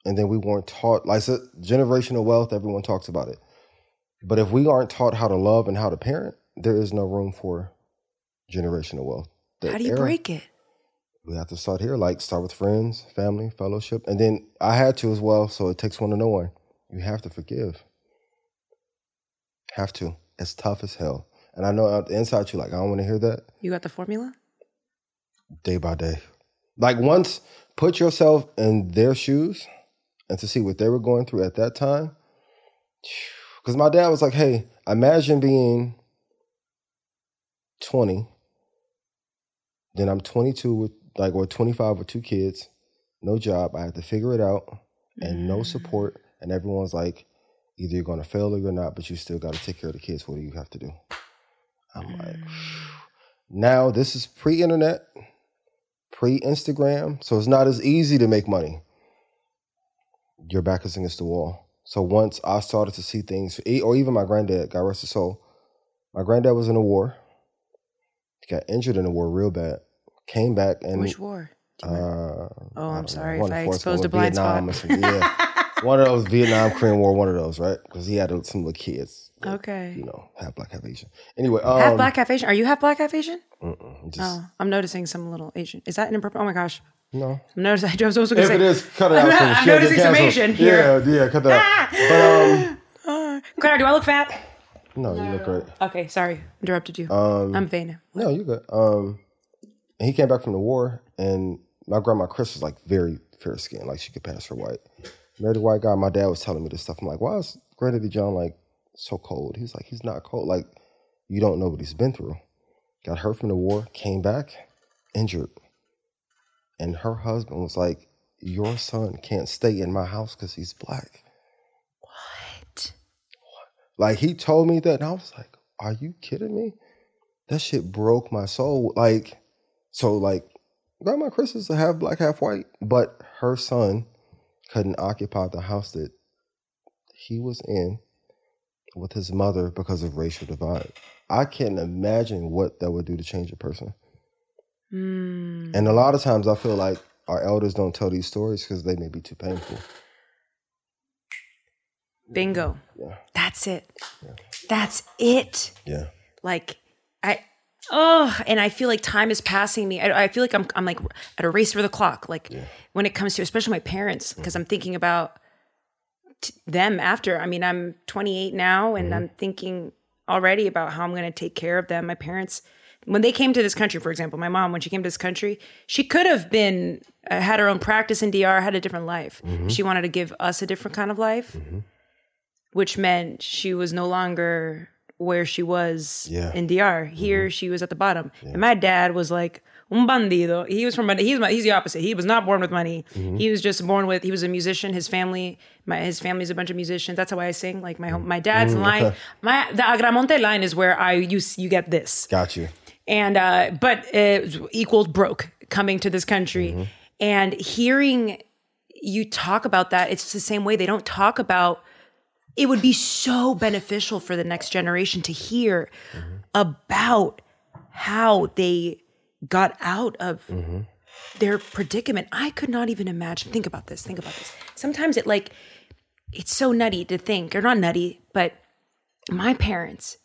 And then we weren't taught like said, generational wealth, everyone talks about it. But if we aren't taught how to love and how to parent, there is no room for generational wealth. The How do you era- break it? we have to start here like start with friends family fellowship and then i had to as well so it takes one to know one you have to forgive. Have to. It's tough as hell. And i know out the inside you like i don't want to hear that. You got the formula? day by day. Like once put yourself in their shoes and to see what they were going through at that time. Because my dad was like hey imagine being 20 then i'm 22 with like or 25 with two kids no job i had to figure it out and no support and everyone's like either you're going to fail or you're not but you still got to take care of the kids what do you have to do i'm like now this is pre-internet pre-instagram so it's not as easy to make money your back is against the wall so once i started to see things or even my granddad god rest his soul my granddad was in a war he got injured in a war real bad came back and Which war? Do you remember? uh, Oh, I'm sorry if I exposed a blind Vietnam spot. yeah, one of those Vietnam, Korean War, one of those, right? Because he had some little kids, that, Okay. you know, half black, half Asian. Anyway, um, half black, half Asian. Are you half black, half Asian? just, Oh, I'm noticing some little Asian. Is that inappropriate? Oh my gosh. no. I'm noticing. I was also going If to it say. it is, cut it out. I'm not- I'm noticing some. Asian here. Yeah, yeah, cut that out. But um, Clara, do I look fat? no, you look great. Okay, sorry. Interrupted you. Um, I'm vain. No, you good. Um, he came back from the war, and my grandma Chris was like very fair skinned, like she could pass for white. Married a white guy. My dad was telling me this stuff. I'm like, why is Granddaddy John like so cold? He's like, he's not cold. Like, you don't know what he's been through. Got hurt from the war, came back, injured, and her husband was like, your son can't stay in my house because he's black. What? Like he told me that, and I was like, "Are you kidding me?" That shit broke my soul. Like, so like, Grandma Chris is a half black, half white, but her son couldn't occupy the house that he was in with his mother because of racial divide. I can't imagine what that would do to change a person. Mm. And a lot of times, I feel like our elders don't tell these stories because they may be too painful. Bingo. Yeah, That's it. Yeah. That's it. yeah, Like I oh, and I feel like time is passing me. I, I feel like I'm I'm like at a race for the clock. Like when it comes to especially my parents, mm. because I'm thinking about t- them after. I mean, I'm 28 now, and mm-hmm. I'm thinking already about how I'm going to take care of them. My parents. When they came to this country, for example, my mom, when she came to this country, she could have been, uh, had her own practice in DR, had a different life. Mm-hmm. She wanted to give us a different kind of life mm-hmm. which meant she was no longer where she was Yeah. in DR. Mm-hmm. Here she was at the bottom. And my dad was like un bandido. He was from he's he's the opposite. He was not born with money. Mm-hmm. He was just born with he was a musician. His family my his family's a bunch of musicians. That's how I sing. Like my home, my dad's mm-hmm. line my the Agramonte line is where I you you get this got you. and uh, but uh, it equaled broke coming to this country and hearing you talk about that it's the same way they don't talk about it would be so beneficial for the next generation to hear mm-hmm. about how they got out of mm-hmm. their predicament. I could not even imagine. Think about this. Think about this. Sometimes it like it's so nutty to think or not nutty but my parents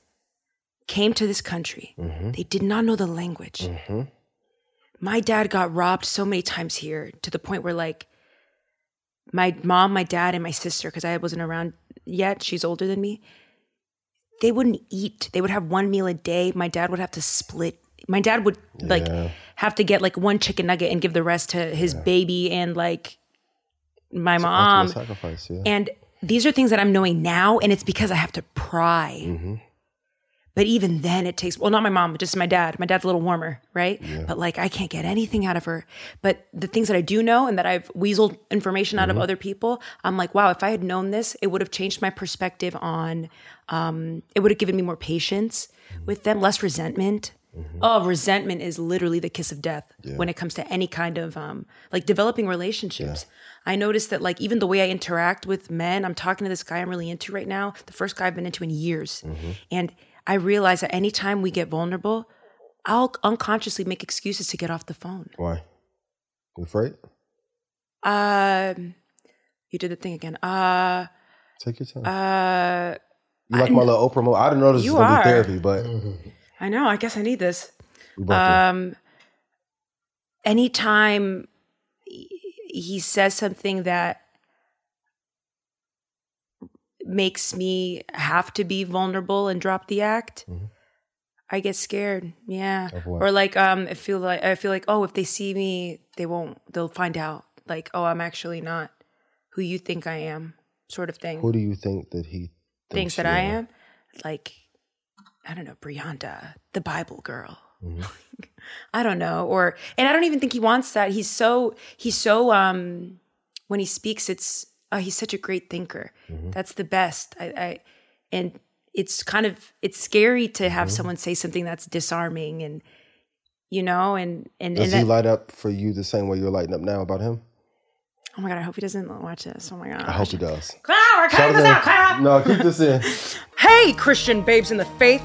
came to this country. Mm-hmm. They did not know the language. My dad got robbed so many times here to the point where, like, my mom, my dad, and my sister, because I wasn't around yet, she's older than me, they wouldn't eat. They would have one meal a day. My dad would have to split. My dad would, like, have to get, like, one chicken nugget and give the rest to his baby and, like, my mom. Sacrifice, yeah. And these are things that I'm knowing now, and it's because I have to pry. But even then, it takes, well, not my mom, but just my dad. My dad's a little warmer, right? But like, I can't get anything out of her. But the things that I do know and that I've weaseled information out of other people, I'm like, wow, if I had known this, it would have changed my perspective on, um, it would have given me more patience with them, less resentment. Oh, resentment is literally the kiss of death when it comes to any kind of um, like developing relationships. I noticed that like even the way I interact with men, I'm talking to this guy I'm really into right now, the first guy I've been into in years. And I realize that anytime we get vulnerable, I'll unconsciously make excuses to get off the phone. Why? You afraid? Um, you did the thing again. Uh, Take your time. uh, you like my little Oprah? Mo- I didn't know this was gonna are. be therapy, but I know. I guess I need this. we both do. Um, anytime he says something that makes me have to be vulnerable and drop the act, I get scared. Yeah. Or like um I feel like I feel like oh if they see me they won't they'll find out like oh I'm actually not who you think I am sort of thing. Who do you think that he thinks that I are? am like I don't know Brianda, the Bible girl. Mm-hmm. I don't know or and I don't even think he wants that. He's so he's so um when he speaks it's oh he's such a great thinker. Mm-hmm. That's the best. I, I and it's kind of it's scary to have Mm-hmm. someone say something that's disarming and you know and and, Does and he that, light up for you the same way you're lighting up now about him? oh my god I hope he doesn't watch this. Oh my god. I hope he does. Clara, we're cutting this out Clara. No, keep this in. Hey, Christian babes in the faith.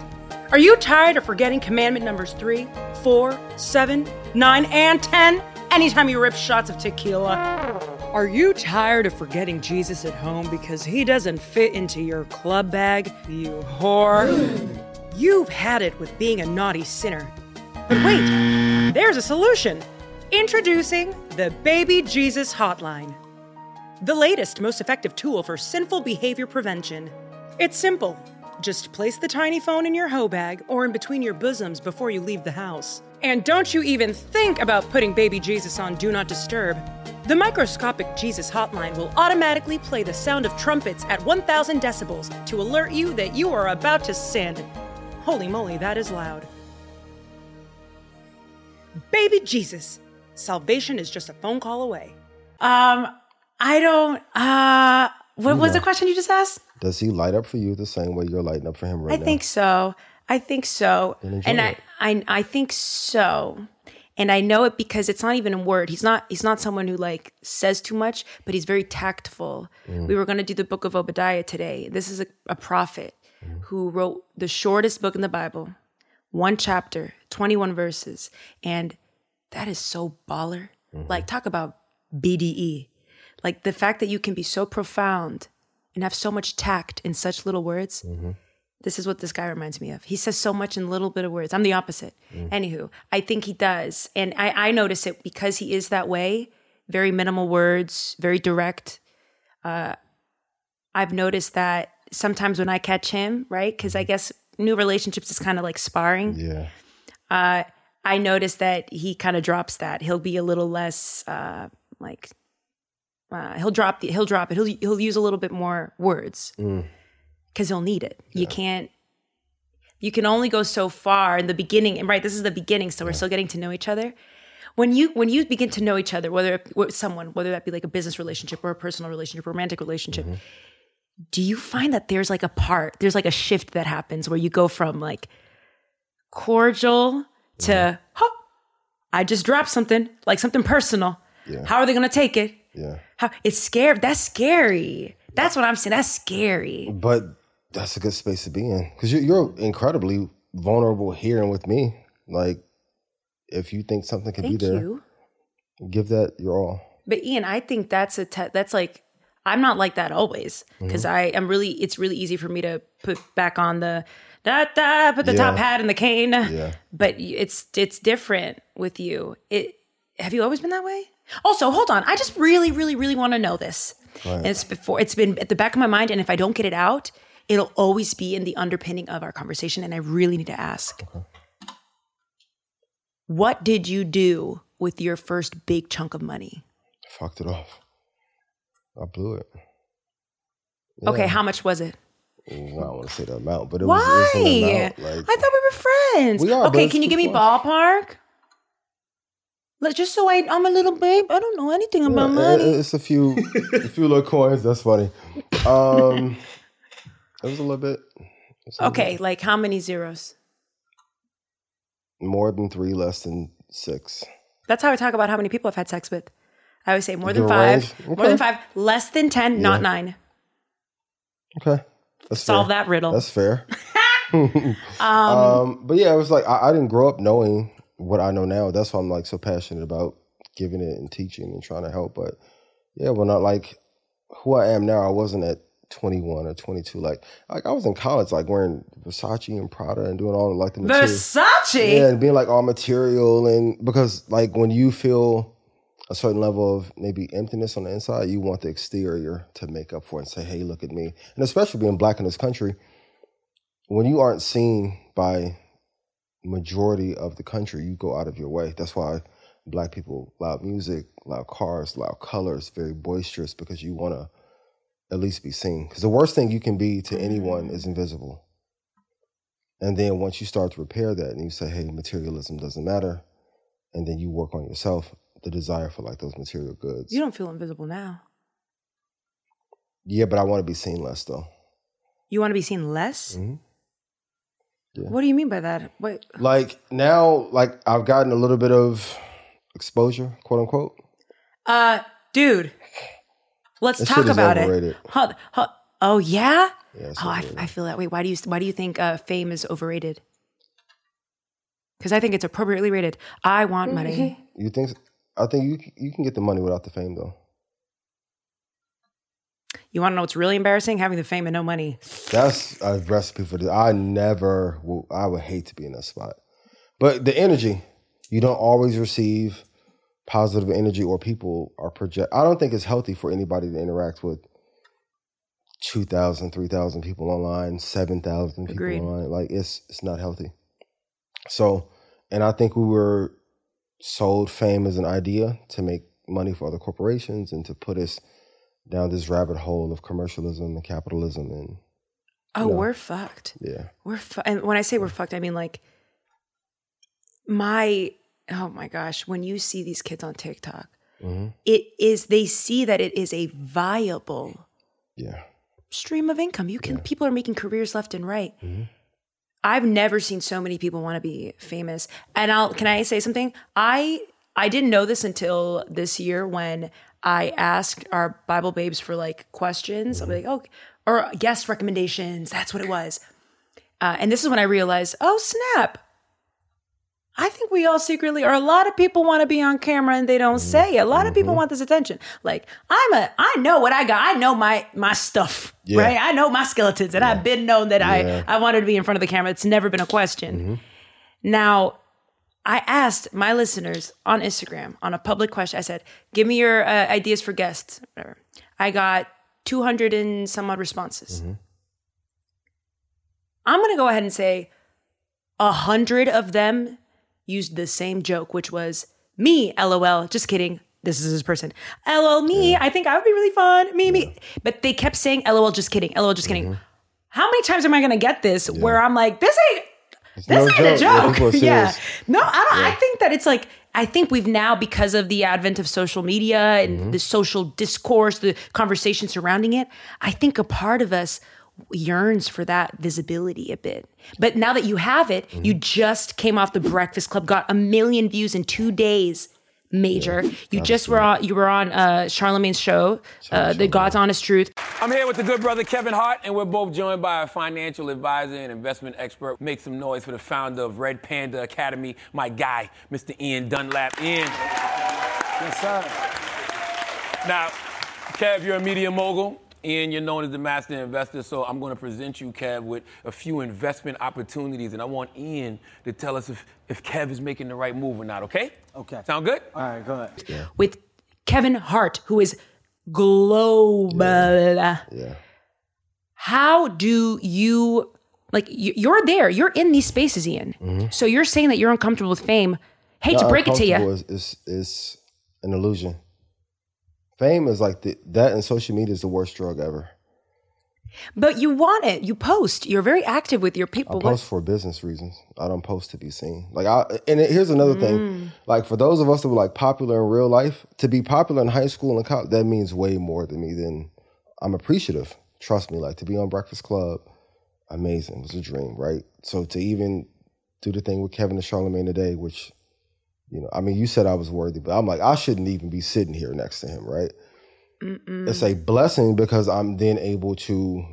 Are you tired of forgetting commandment numbers three, four, seven, nine, and 10 anytime you rip shots of tequila? Are you tired of forgetting Jesus at home because he doesn't fit into your club bag, you whore? You've had it with being a naughty sinner. But wait, there's a solution. Introducing the Baby Jesus Hotline the latest, most effective tool for sinful behavior prevention. It's simple. Just place the tiny phone in your hoe bag or in between your bosoms before you leave the house. And don't you even think about putting baby Jesus on Do Not Disturb. The microscopic Jesus hotline will automatically play the sound of trumpets at 1000 decibels to alert you that you are about to sin. Holy moly, that is loud. Baby Jesus. Salvation is just a phone call away. Um, I don't. Uh, what was the question you just asked? Does he light up for you the same way you're lighting up for him right I now? I think so. I think so. Then enjoy And I, it. I, I think so. And I know it because it's not even a word. He's not. He's not someone who like says too much, but he's very tactful. Mm. We were going to do the book of Obadiah today. This is a, a prophet Mm. who wrote the shortest book in the Bible, one chapter, twenty-one verses, and that is so baller. Mm-hmm. Like talk about BDE. Like the fact that you can be so profound and have so much tact in such little words. Mm-hmm. This is what this guy reminds me of. He says so much in little bit of words. I'm the opposite. Anywho, I think he does. And I, I notice it because he is that way. Very minimal words, very direct. Uh, I've noticed that sometimes when I catch him, right? Because I guess new relationships is kind of like sparring. Yeah. Uh, I notice that he kind of drops that. He'll be a little less uh, like uh, he'll drop the he'll drop it. He'll he'll use a little bit more words because you'll need it. You can't. You can only go so far in the beginning, and right, this is the beginning, so we're still getting to know each other. When you when you begin to know each other, whether someone, whether that be like a business relationship or a personal relationship, romantic relationship, mm-hmm. do you find that there's like a part, there's like a shift that happens where you go from like cordial to, huh, I just dropped something, like something personal. Yeah. How are they going to take it? Yeah. How it's scary. That's scary. That's what I'm saying. That's scary. But that's a good space to be in because you're, you're incredibly vulnerable here and with me. Like, if you think something could Thank be there, you. give that your all. But Ian, I think that's a te- that's like I'm not like that always mm-hmm. because I am really. It's really easy for me to put back on the da da, put the Yeah. top hat and the cane. Yeah. But it's it's different with you. It have you always been that way? Also, hold on. I just really, really, really want to know this. And it's before it's been at the back of my mind, and if I don't get it out, it'll always be in the underpinning of our conversation. And I really need to ask. What did you do with your first big chunk of money? Fucked it off. I blew it. Okay, how much was it? I don't want to say the amount, but it Why? was, it was an amount. Like, I thought we were friends. We are, okay, can you give me ballpark? Like, just so I, I'm a little babe. I don't know anything about money. it's a few, a few little coins. That's funny. Um, it was a little bit. it was little okay, like how many zeros? more than three, less than six. That's how I talk about how many people I've had sex with. I always say more than five, range? more than five, less than ten, not nine. Okay, that's Solve fair. that riddle. That's fair. um, but yeah, it was like I, I didn't grow up knowing what I know now. That's why I'm like so passionate about giving it and teaching and trying to help. But yeah, when I like who I am now, I wasn't at 21 or 22. Like, like I was in college, like wearing Versace and Prada and doing all the like the material. Versace. Yeah, and being like all material and because like when you feel a certain level of maybe emptiness on the inside, you want the exterior to make up for it and say, "Hey, look at me." And especially being black in this country, when you aren't seen by majority of the country, you go out of your way. That's why black people loud music, loud cars, loud colors, very boisterous because you want to at least be seen. Because the worst thing you can be to anyone is invisible. And then once you start to repair that and you say, hey, materialism doesn't matter, and then you work on yourself, the desire for like those material goods. You don't feel invisible now. Yeah, but I want to be seen less though. You want to be seen less? Mhm. Yeah. What do you mean by that? Wait, Like now, like I've gotten a little bit of exposure, quote unquote. uh, dude, let's That talk about overrated. it. Huh, huh, oh yeah. Yeah, Oh, I. I feel that way. Why do you Why do you think uh, fame is overrated? Because I think it's appropriately rated. I want money. You think? I think you you can get the money without the fame though. You want to know what's really embarrassing? Having the fame and no money. That's a recipe for this. I never, will, I would hate to be in that spot. But the energy, you don't always receive positive energy or people are project. I don't think it's healthy for anybody to interact with 2,000, 3,000 people online, 7,000 people Agreed. online. Like it's, it's not healthy. So, and I think we were sold fame as an idea to make money for other corporations and to put us down this rabbit hole of commercialism and capitalism and Oh, No. we're fucked. yeah. We're fu- and when I say we're fucked, I mean like my oh my gosh, when you see these kids on TikTok, Mhm. it is they see that it is a viable Yeah. stream of income. You can people are making careers left and right. Mm-hmm. I've never seen so many people want to be famous. And I'll can I say something? I I didn't know this until this year when I asked our Bible babes for like questions. I'll be like, oh, or guest recommendations. That's what it was. Uh, and this is when I realized, oh snap. I think we all secretly, or a lot of people want to be on camera and they don't say. it. A lot of people mm-hmm. want this attention. Like I'm a, I know what I got. I know my my stuff, Yeah. right? I know my skeletons, and I've been known that Yeah. I I wanted to be in front of the camera. It's never been a question. Mm-hmm. Now, I asked my listeners on Instagram on a public question. I said, "Give me your uh, ideas for guests." Whatever. I got two hundred and some odd responses. Mm-hmm. I'm going to go ahead and say a hundred of them used the same joke, which was me, lol. Just kidding. This is this person. LOL, me. I think I would be really fun. Me, me. But they kept saying LOL, just kidding. LOL, just kidding. How many times am I to get this where I'm like, this ain't this no ain't a joke. Yeah, joke. Yeah. No, I don't. I think that it's like I think we've now because of the advent of social media and Mm-hmm. the social discourse, the conversation surrounding it. I think a part of us yearns for that visibility a bit. But now that you have it, you Mm-hmm. just came off the Breakfast Club, got a million views in two days. Major. you just were on. You were on uh, Charlemagne's show, uh, The God's Honest Truth. I'm here with the good brother Kevin Hart, and we're both joined by a financial advisor and investment expert. Make some noise for the founder of Red Panda Academy, my guy, Mr. Ian Dunlap. Ian. Yes, sir. Now, Kev, you're a media mogul. Ian, you're known as the master investor, so I'm going to present you, Kev, with a few investment opportunities, and I want Ian to tell us if, if Kev is making the right move or not, okay? Okay. Sound good? All right, go ahead. with Kevin Hart, who is global. Yeah. How do you like? you- You're there. You're in these spaces, Ian. Mm-hmm. So you're saying that you're uncomfortable with fame. Hate to break it to you. Is, is, is an illusion. Fame is like the, that, and social media is the worst drug ever. But you want it. You post. You're very active with your people. I post for business reasons. I don't post to be seen. Like I and here's another Mm. thing. Like for those of us that were like popular in real life, to be popular in high school and college, that means way more to me than I'm appreciative. Trust me, like to be on Breakfast Club, amazing. It was a dream, right? So to even do the thing with Kevin and Charlemagne today, which, you know, I mean, you said I was worthy, but I'm like, I shouldn't even be sitting here next to him, right? It's a blessing because I'm then able to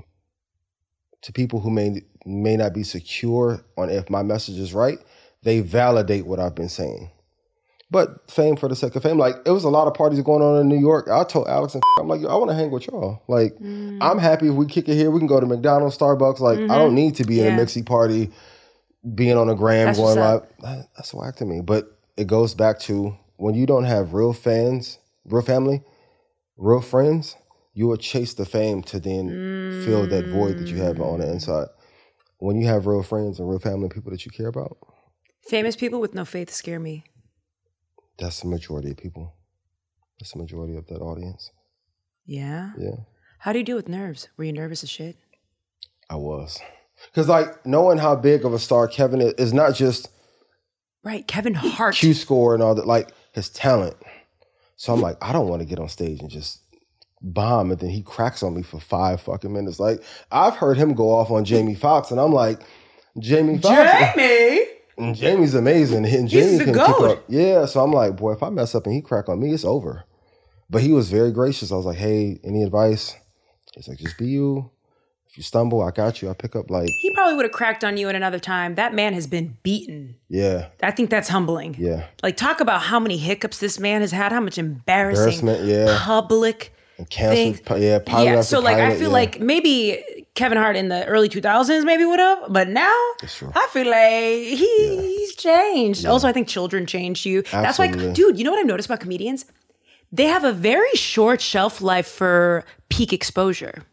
to people who may may not be secure on if my message is right, they validate what I've been saying. But fame for the sake of fame, like it was a lot of parties going on in New York. I told Alex and I'm like, Yo, I want to hang with y'all. Like, Mm. I'm happy if we kick it here. We can go to McDonald's, Starbucks. Like, I don't need to be in Mm-hmm. Yeah. a mixy party, being on a gram, That's going live. That- That's whack to me. But it goes back to when you don't have real fans, real family, real friends, you will chase the fame to then fill that void that you have on the inside. When you have real friends and real family, people that you care about, Famous people with no faith scare me. that's the majority of people. That's the majority of that audience. Yeah. Yeah, How do you deal with nerves? Were you nervous as shit? I was. Because, like, knowing how big of a star Kevin is, is not just Right. Kevin Hart. Q score and all that, like his talent. So I'm like, I don't want to get on stage and just bomb, and then he cracks on me for five fucking minutes. Like I've heard him go off on Jamie Foxx, and I'm like, Jamie Foxx, Jamie. and Jamie's amazing, and Jamie the can goat. keep up. Yeah, so I'm like, boy, if I mess up and he crack on me, it's over. But he was very gracious. I was like, hey, any advice? He's like, just be you. If you stumble, I got you. I pick up like, He probably would have cracked on you at another time. That man has been beaten. yeah, I think that's humbling. yeah, Like, talk about how many hiccups this man has had, how much embarrassing Embarrassment, yeah. public and canceled, thing. pi- yeah, pilot yeah, after so like I pilot, feel yeah. like maybe Kevin Hart in the early 2000s maybe would have, but now true. I feel like he, he's changed. Also, I think children change you. That's Absolutely. like, dude, you know what I've noticed about comedians? They have a very short shelf life for peak exposure.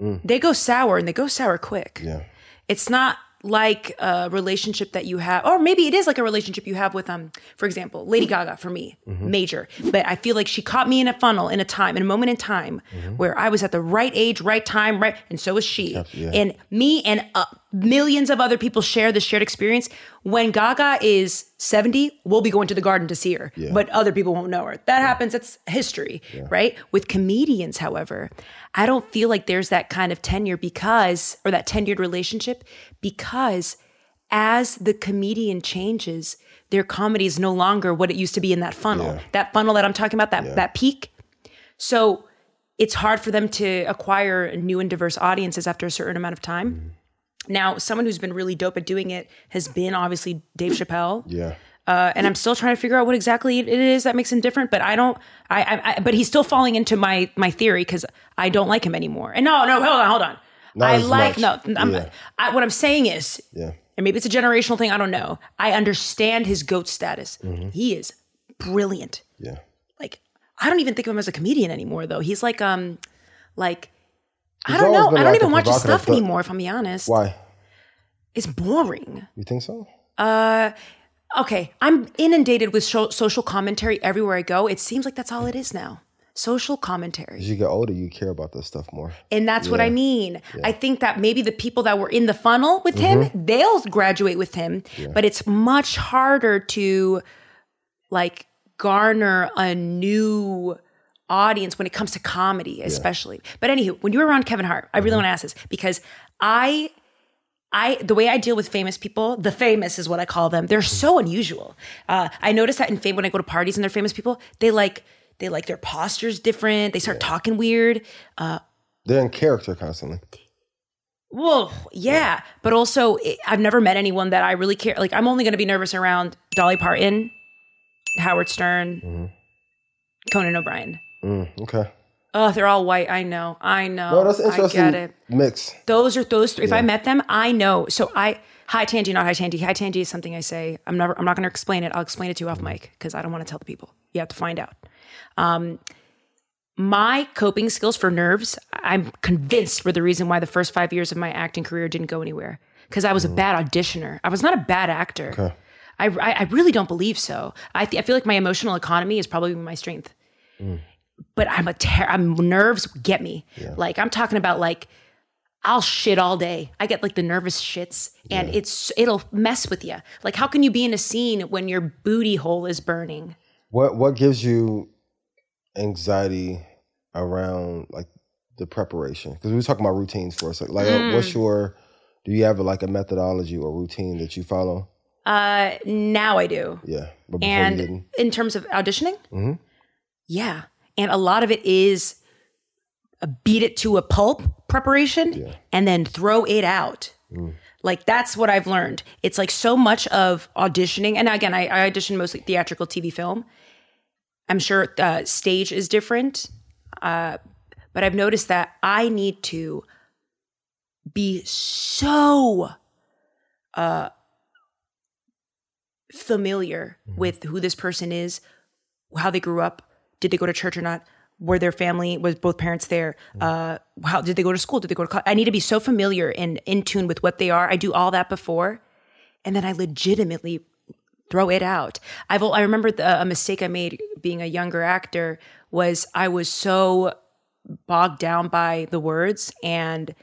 They go sour and they go sour quick. Mm. yeah. It's not like a relationship that you have, or maybe it is like a relationship you have with, um, for example, Lady Gaga for me, Mm-hmm. major. But I feel like she caught me in a funnel, in a time, in a moment in time Mm-hmm. where I was at the right age, right time, right, and so was she. yeah. And me and uh, millions of other people share this shared experience. When Gaga is 70, we'll be going to the garden to see her, but other people won't know her. That happens. It's history, right? With comedians, however, I don't feel like there's that kind of tenure because, or that tenured relationship, because as the comedian changes, their comedy is no longer what it used to be in that funnel. Yeah. That funnel that I'm talking about, that that peak. So it's hard for them to acquire new and diverse audiences after a certain amount of time. Mm. Now, someone who's been really dope at doing it has been obviously Dave Chappelle. Yeah. Uh, and I'm still trying to figure out what exactly it is that makes him different. But I don't. I. I, I but he's still falling into my my theory because I don't like him anymore. And no, no, hold on, hold on. Not I like much. no. I'm, Yeah. I, what I'm saying is, Yeah. and maybe it's a generational thing. I don't know. I understand his goat status. Mm-hmm. He is brilliant. Yeah. Like I don't even think of him as a comedian anymore, though. He's like um, like I don't know. I don't like even watch his stuff thug. anymore. If I'm being honest, Why? it's boring. You think so? Uh, Okay, I'm inundated with social commentary everywhere I go. It seems like that's all it is now. Social commentary. As you get older, you care about this stuff more. And that's what I mean. I think that maybe the people that were in the funnel with him, they'll graduate with him, but it's much harder to like garner a new audience when it comes to comedy, especially. But anywho, when you're around Kevin Hart, I really mm-hmm. want to ask this because I I the way I deal with famous people, the famous is what I call them. They're mm-hmm. so unusual. Uh, I notice that in fame when I go to parties and they're famous people, they like they like their postures different. They start talking weird. Uh, they're in character constantly. Well, yeah, but also it, I've never met anyone that I really care. Like I'm only going to be nervous around Dolly Parton, Howard Stern, mm-hmm. Conan O'Brien. Mm, okay. Oh, they're all white. I know. I know. No, that's interesting. I get it. Mix. Those are those three. If I met them, I know. So I high Tangy, not high Tangy. High Tangy is something I say. I'm never. I'm not going to explain it. I'll explain it to you off mic because I don't want to tell the people. You have to find out. Um, my coping skills for nerves, I'm convinced, were the reason why the first five years of my acting career didn't go anywhere. Because I was a bad auditioner. I was not a bad actor. I, I, I really don't believe so. I, th- I feel like my emotional economy is probably my strength but I'm a ter- I'm nerves get me. Like I'm talking about like I'll shit all day. I get like the nervous shits and it's it'll mess with you. Like how can you be in a scene when your booty hole is burning? What What gives you anxiety around like the preparation? Because we were talking about routines for a second. Like, uh, Mm. what's your? Do you have like a methodology or routine that you follow? Uh now I do. Yeah, but before you And didn't. in terms of auditioning? Mhm. Yeah. And a lot of it is beat it to a pulp preparation and then throw it out. Like that's what I've learned. It's like so much of auditioning, and again, I, I audition mostly theatrical TV film. I'm sure uh, stage is different, uh, but I've noticed that I need to be so uh, familiar with who this person is, how they grew up, did they go to church or not, were their family was both parents there, uh, how did they go to school, did they go to college? I need to be so familiar and in tune with what they are. I do all that before, and then I legitimately throw it out. I've I remember the, a mistake I made being a younger actor was I was so bogged down by the words and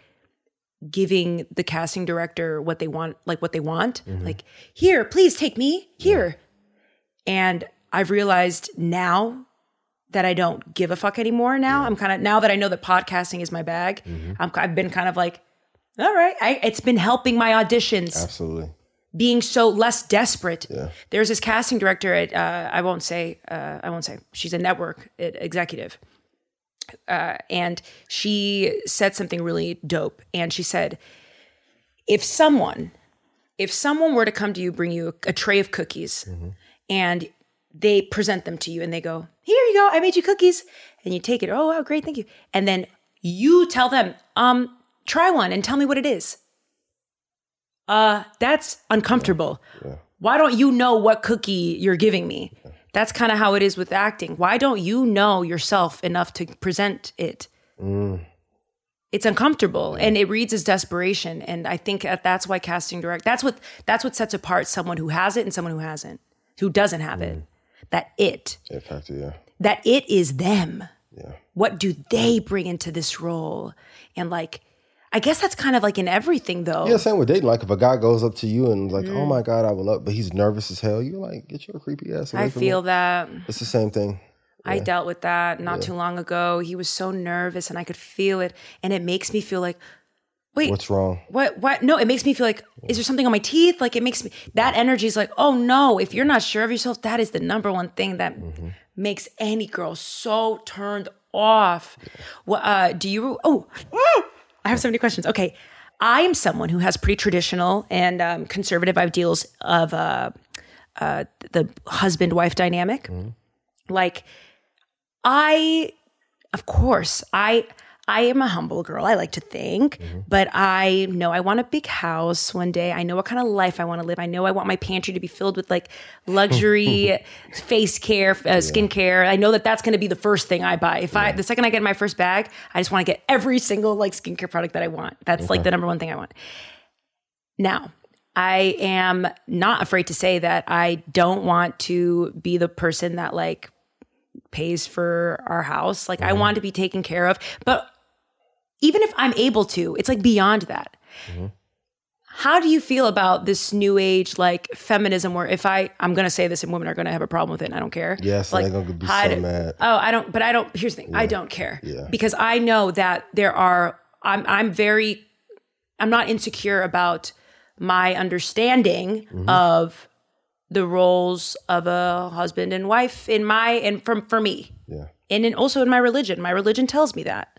giving the casting director what they want like what they want. Like here please take me here. And i've realized now that i don't give a fuck anymore now i'm kind of now that i know that podcasting is my bag I'm, i've been kind of like all right I, it's been helping my auditions Absolutely. being so less desperate. Yeah. There's this casting director at uh, I won't say uh, I won't say she's a network executive, uh, and she said something really dope. And she said, if someone, if someone were to come to you, bring you a, a tray of cookies, and they present them to you, and they go, "Here you go, I made you cookies," and you take it. Oh wow, great, thank you. And then you tell them, um, try one and tell me what it is uh, that's uncomfortable. Why don't you know what cookie you're giving me? That's kind of how it is with acting. Why don't you know yourself enough to present it? It's uncomfortable and it reads as desperation. And I think that that's why casting direct, that's what, that's what sets apart someone who has it and someone who hasn't, who doesn't have it. That it, It factor, yeah. that it is them. Yeah. What do they bring into this role? And like, I guess that's kind of like in everything though. Yeah, same with dating. Like if a guy goes up to you and like, Mm. oh my god, I will love, but he's nervous as hell. You're like, get your creepy ass away I from feel me. that. It's the same thing. I dealt with that not too long ago. He was so nervous and I could feel it. And it makes me feel like, wait, What's wrong? what, what? No, it makes me feel like, is there something on my teeth? Like it makes me, that energy is like, oh no, if you're not sure of yourself, that is the number one thing that makes any girl so turned off. Well, uh, do you, oh, I have so many questions. Okay. I am someone who has pretty traditional and um, conservative ideals of uh, uh, the husband wife dynamic. Like, I, of course, I I am a humble girl. I like to think, but I know I want a big house one day. I know what kind of life I want to live. I know I want my pantry to be filled with like luxury face care, uh, skin care. I know that that's going to be the first thing I buy. If I the second I get my first bag, I just want to get every single like skincare product that I want. That's like the number one thing I want. Now, I am not afraid to say that I don't want to be the person that like pays for our house. Like I want to be taken care of. But even if I'm able to, it's like beyond that. How do you feel about this new age like feminism where if I I'm gonna say this and women are gonna have a problem with it and I don't care. Yes, like, they're gonna be so do- mad. Oh, I don't but I don't here's the thing. I don't care. Yeah. Because I know that there are I'm I'm very I'm not insecure about my understanding Mm-hmm. of the roles of a husband and wife in my and from for me Yeah. and in, also in my religion. My religion tells me that.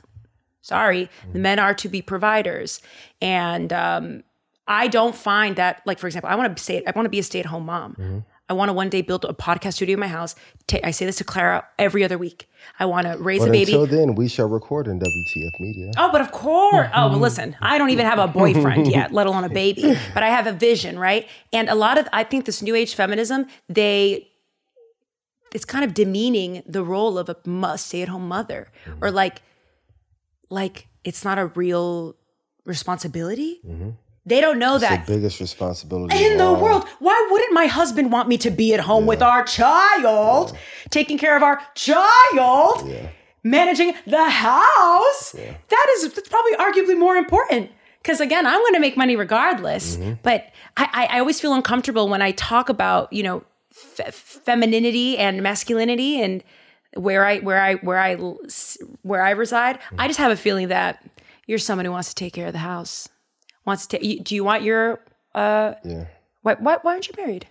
Sorry, the men are to be providers, and um, I don't find that. Like for example, I want to say I want to be a stay at home mom. I want to one day build a podcast studio in my house. I say this to Clara every other week. I want to raise But a baby. until then, we shall record in WTF Media. Oh, but of course. Oh, well, mm-hmm. listen, I don't even have a boyfriend yet, let alone a baby. But I have a vision, right? And a lot of, I think this new age feminism, they, it's kind of demeaning the role of a must stay at home mother mm-hmm. or like, like it's not a real responsibility. Mm-hmm. They don't know that The biggest responsibility in the all. world. Why wouldn't my husband want me to be at home with our child, taking care of our child, managing the house? That is that's probably arguably more important. Because again, I'm going to make money regardless. Mm-hmm. But I, I, I always feel uncomfortable when I talk about you know fe- femininity and masculinity and where I where I where I where I reside. Mm. I just have a feeling that you're someone who wants to take care of the house. Wants to. you- Do you want your uh? Yeah. Why, why, why aren't you married?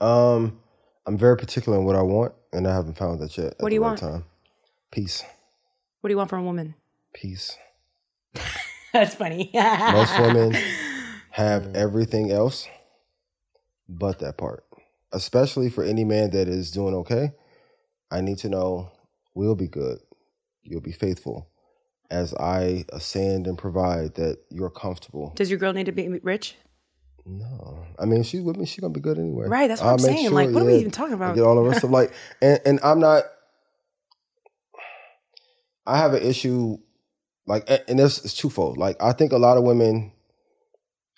Um, I'm very particular in what I want, and I haven't found that yet. What do you right want? Time. Peace. What do you want from a woman? Peace. That's funny. Most women have everything else but that part. Especially for any man that is doing okay, I need to know we'll be good. You'll be faithful as I ascend and provide that you're comfortable. Does your girl need to be rich? No, I mean if she's with me, she's gonna be good anyway. Right, that's what I'm make saying. Like, what are we even talking I about? Get all the rest of like, and and I'm not. I have an issue, like, and this is twofold. Like, I think a lot of women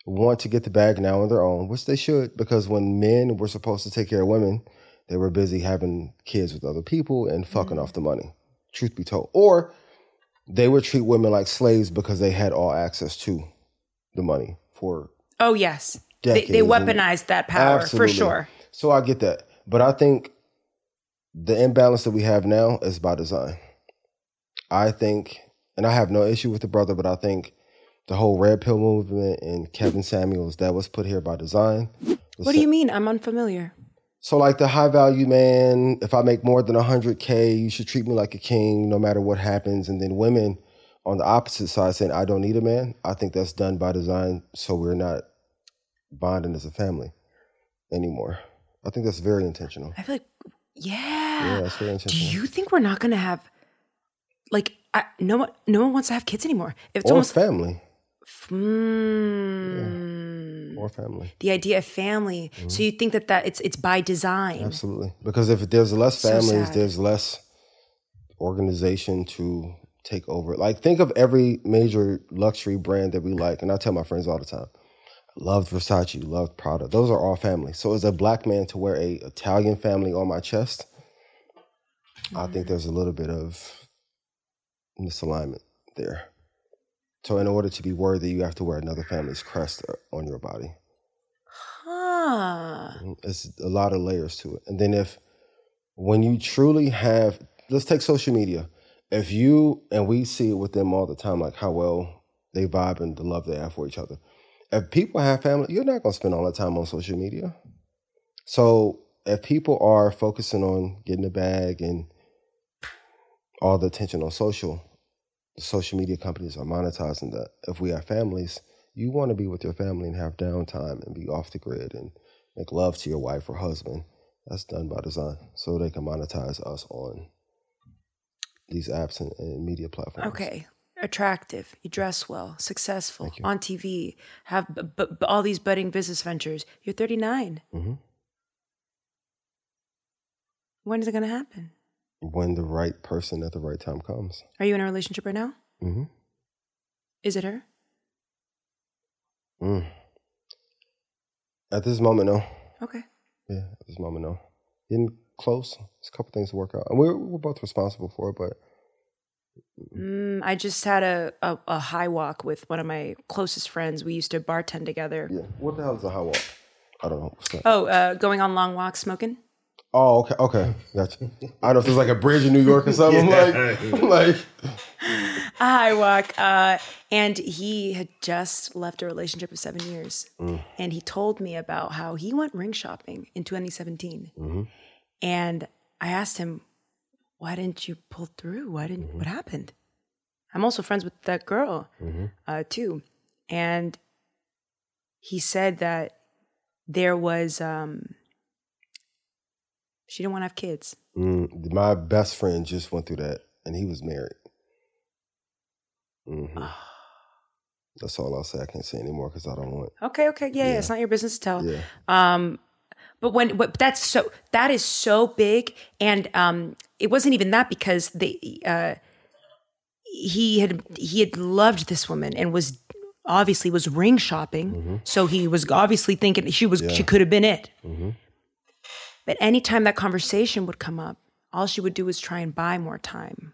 want to get the bag now on their own, which they should, because when men were supposed to take care of women, they were busy having kids with other people and fucking Mm. off the money. Truth be told, or they would treat women like slaves because they had all access to the money for Oh yes, they, they weaponized that power Absolutely. for sure. So I get that. But I think the imbalance that we have now is by design. I think, and I have no issue with the brother, but I think the whole red pill movement and Kevin Samuels, that was put here by design. What do you mean? I'm unfamiliar. So like the high value man, if I make more than 100K, you should treat me like a king no matter what happens. And then women on the opposite side saying, I don't need a man. I think that's done by design so we're not bonding as a family anymore. I think that's very intentional. I feel like, yeah. Yeah, that's very Do you think we're not gonna have, like, I, no one, no one wants to have kids anymore? If it's or almost, family. mm, Or family. the idea of family. So you think that that it's it's by design? Absolutely. Because if there's less families, sad. there's less organization to take over. Like think of every major luxury brand that we like. And I tell my friends all the time. Loved Versace, loved Prada. Those are all family. So as a black man to wear a Italian family on my chest, I think mm. there's a little bit of misalignment there. So in order to be worthy, you have to wear another family's crest uh, on your body. Huh. It's a lot of layers to it. And then if when you truly have let's take social media. If you and we see it with them all the time, like how well they vibe and the love they have for each other. If people have family, you're not gonna spend all that time on social media. So if people are focusing on getting the bag and all the attention on social, the social media companies are monetizing that. If we have families, you want to be with your family and have downtime and be off the grid and make love to your wife or husband. That's done by design, so they can monetize us on these apps and, and media platforms. Okay. Attractive, you dress well, successful, on TV, have b- b- all these budding business ventures. You're 39. Mhm. When is it going to happen? When the right person at the right time comes. Are you in a relationship right now? Mm-hmm. Is it her? Mm. At this moment, no. Okay. Yeah, at this moment, no. Getting close. There's a couple things to work out. And we're, we're both responsible for it, but Mm, I just had a, a, a high walk with one of my closest friends. We used to bartend together. yeah. What the hell is a high walk? I don't know. Oh, uh, going on long walks smoking? Oh, okay, okay, gotcha. I don't know if there's like a bridge in New York or something. I'm like, I'm like, A high walk. Uh, and he had just left a relationship of seven years. And he told me about how he went ring shopping in 2017. And I asked him, why didn't you pull through? Why didn't, what happened? I'm also friends with that girl uh, too. And he said that there was, um, she didn't want to have kids. mm, my best friend just went through that, and he was married. hmm That's all I'll say. I can't say anymore because I don't want. Okay, okay, yeah, yeah, it's not your business to tell. Yeah. Um, but when but that's so that is so big, and um, it wasn't even that because they uh, he had he had loved this woman and was obviously was ring shopping, so he was obviously thinking she was she could have been it. But anytime that conversation would come up, all she would do was try and buy more time.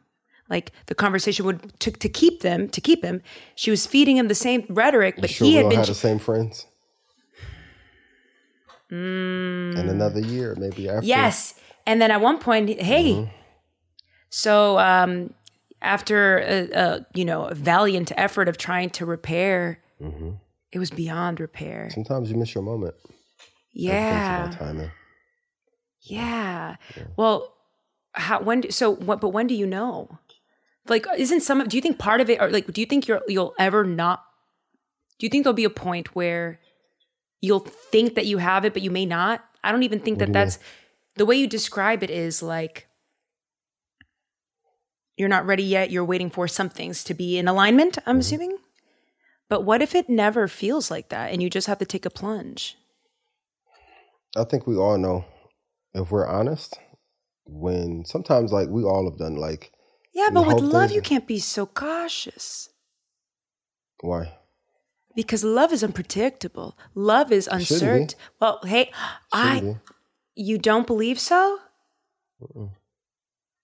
Like the conversation would to, to keep them to keep him. She was feeding him the same rhetoric, but sure he had been have the same friends. Mm. In another year, maybe after. Yes. And then at one point, hey, so um, after a, a you know a valiant effort of trying to repair, it was beyond repair. Sometimes you miss your moment. Everything's Yeah, yeah. Well, how when? do- So what? But when do you know? Like, isn't some of? Do you think part of it, or like, do you think you're you'll ever not? Do you think there'll be a point where you'll think that you have it, but you may not? I don't even think that that's the way you describe it. Is like you're not ready yet. You're waiting for some things to be in alignment. I'm mm-hmm. assuming. But what if it never feels like that, and you just have to take a plunge? I think we all know if we're honest. When sometimes like we all have done like Yeah, but with love, you can't be so cautious. why because love is unpredictable. Love is uncertain. Well, hey, I Shouldn't you don't believe so?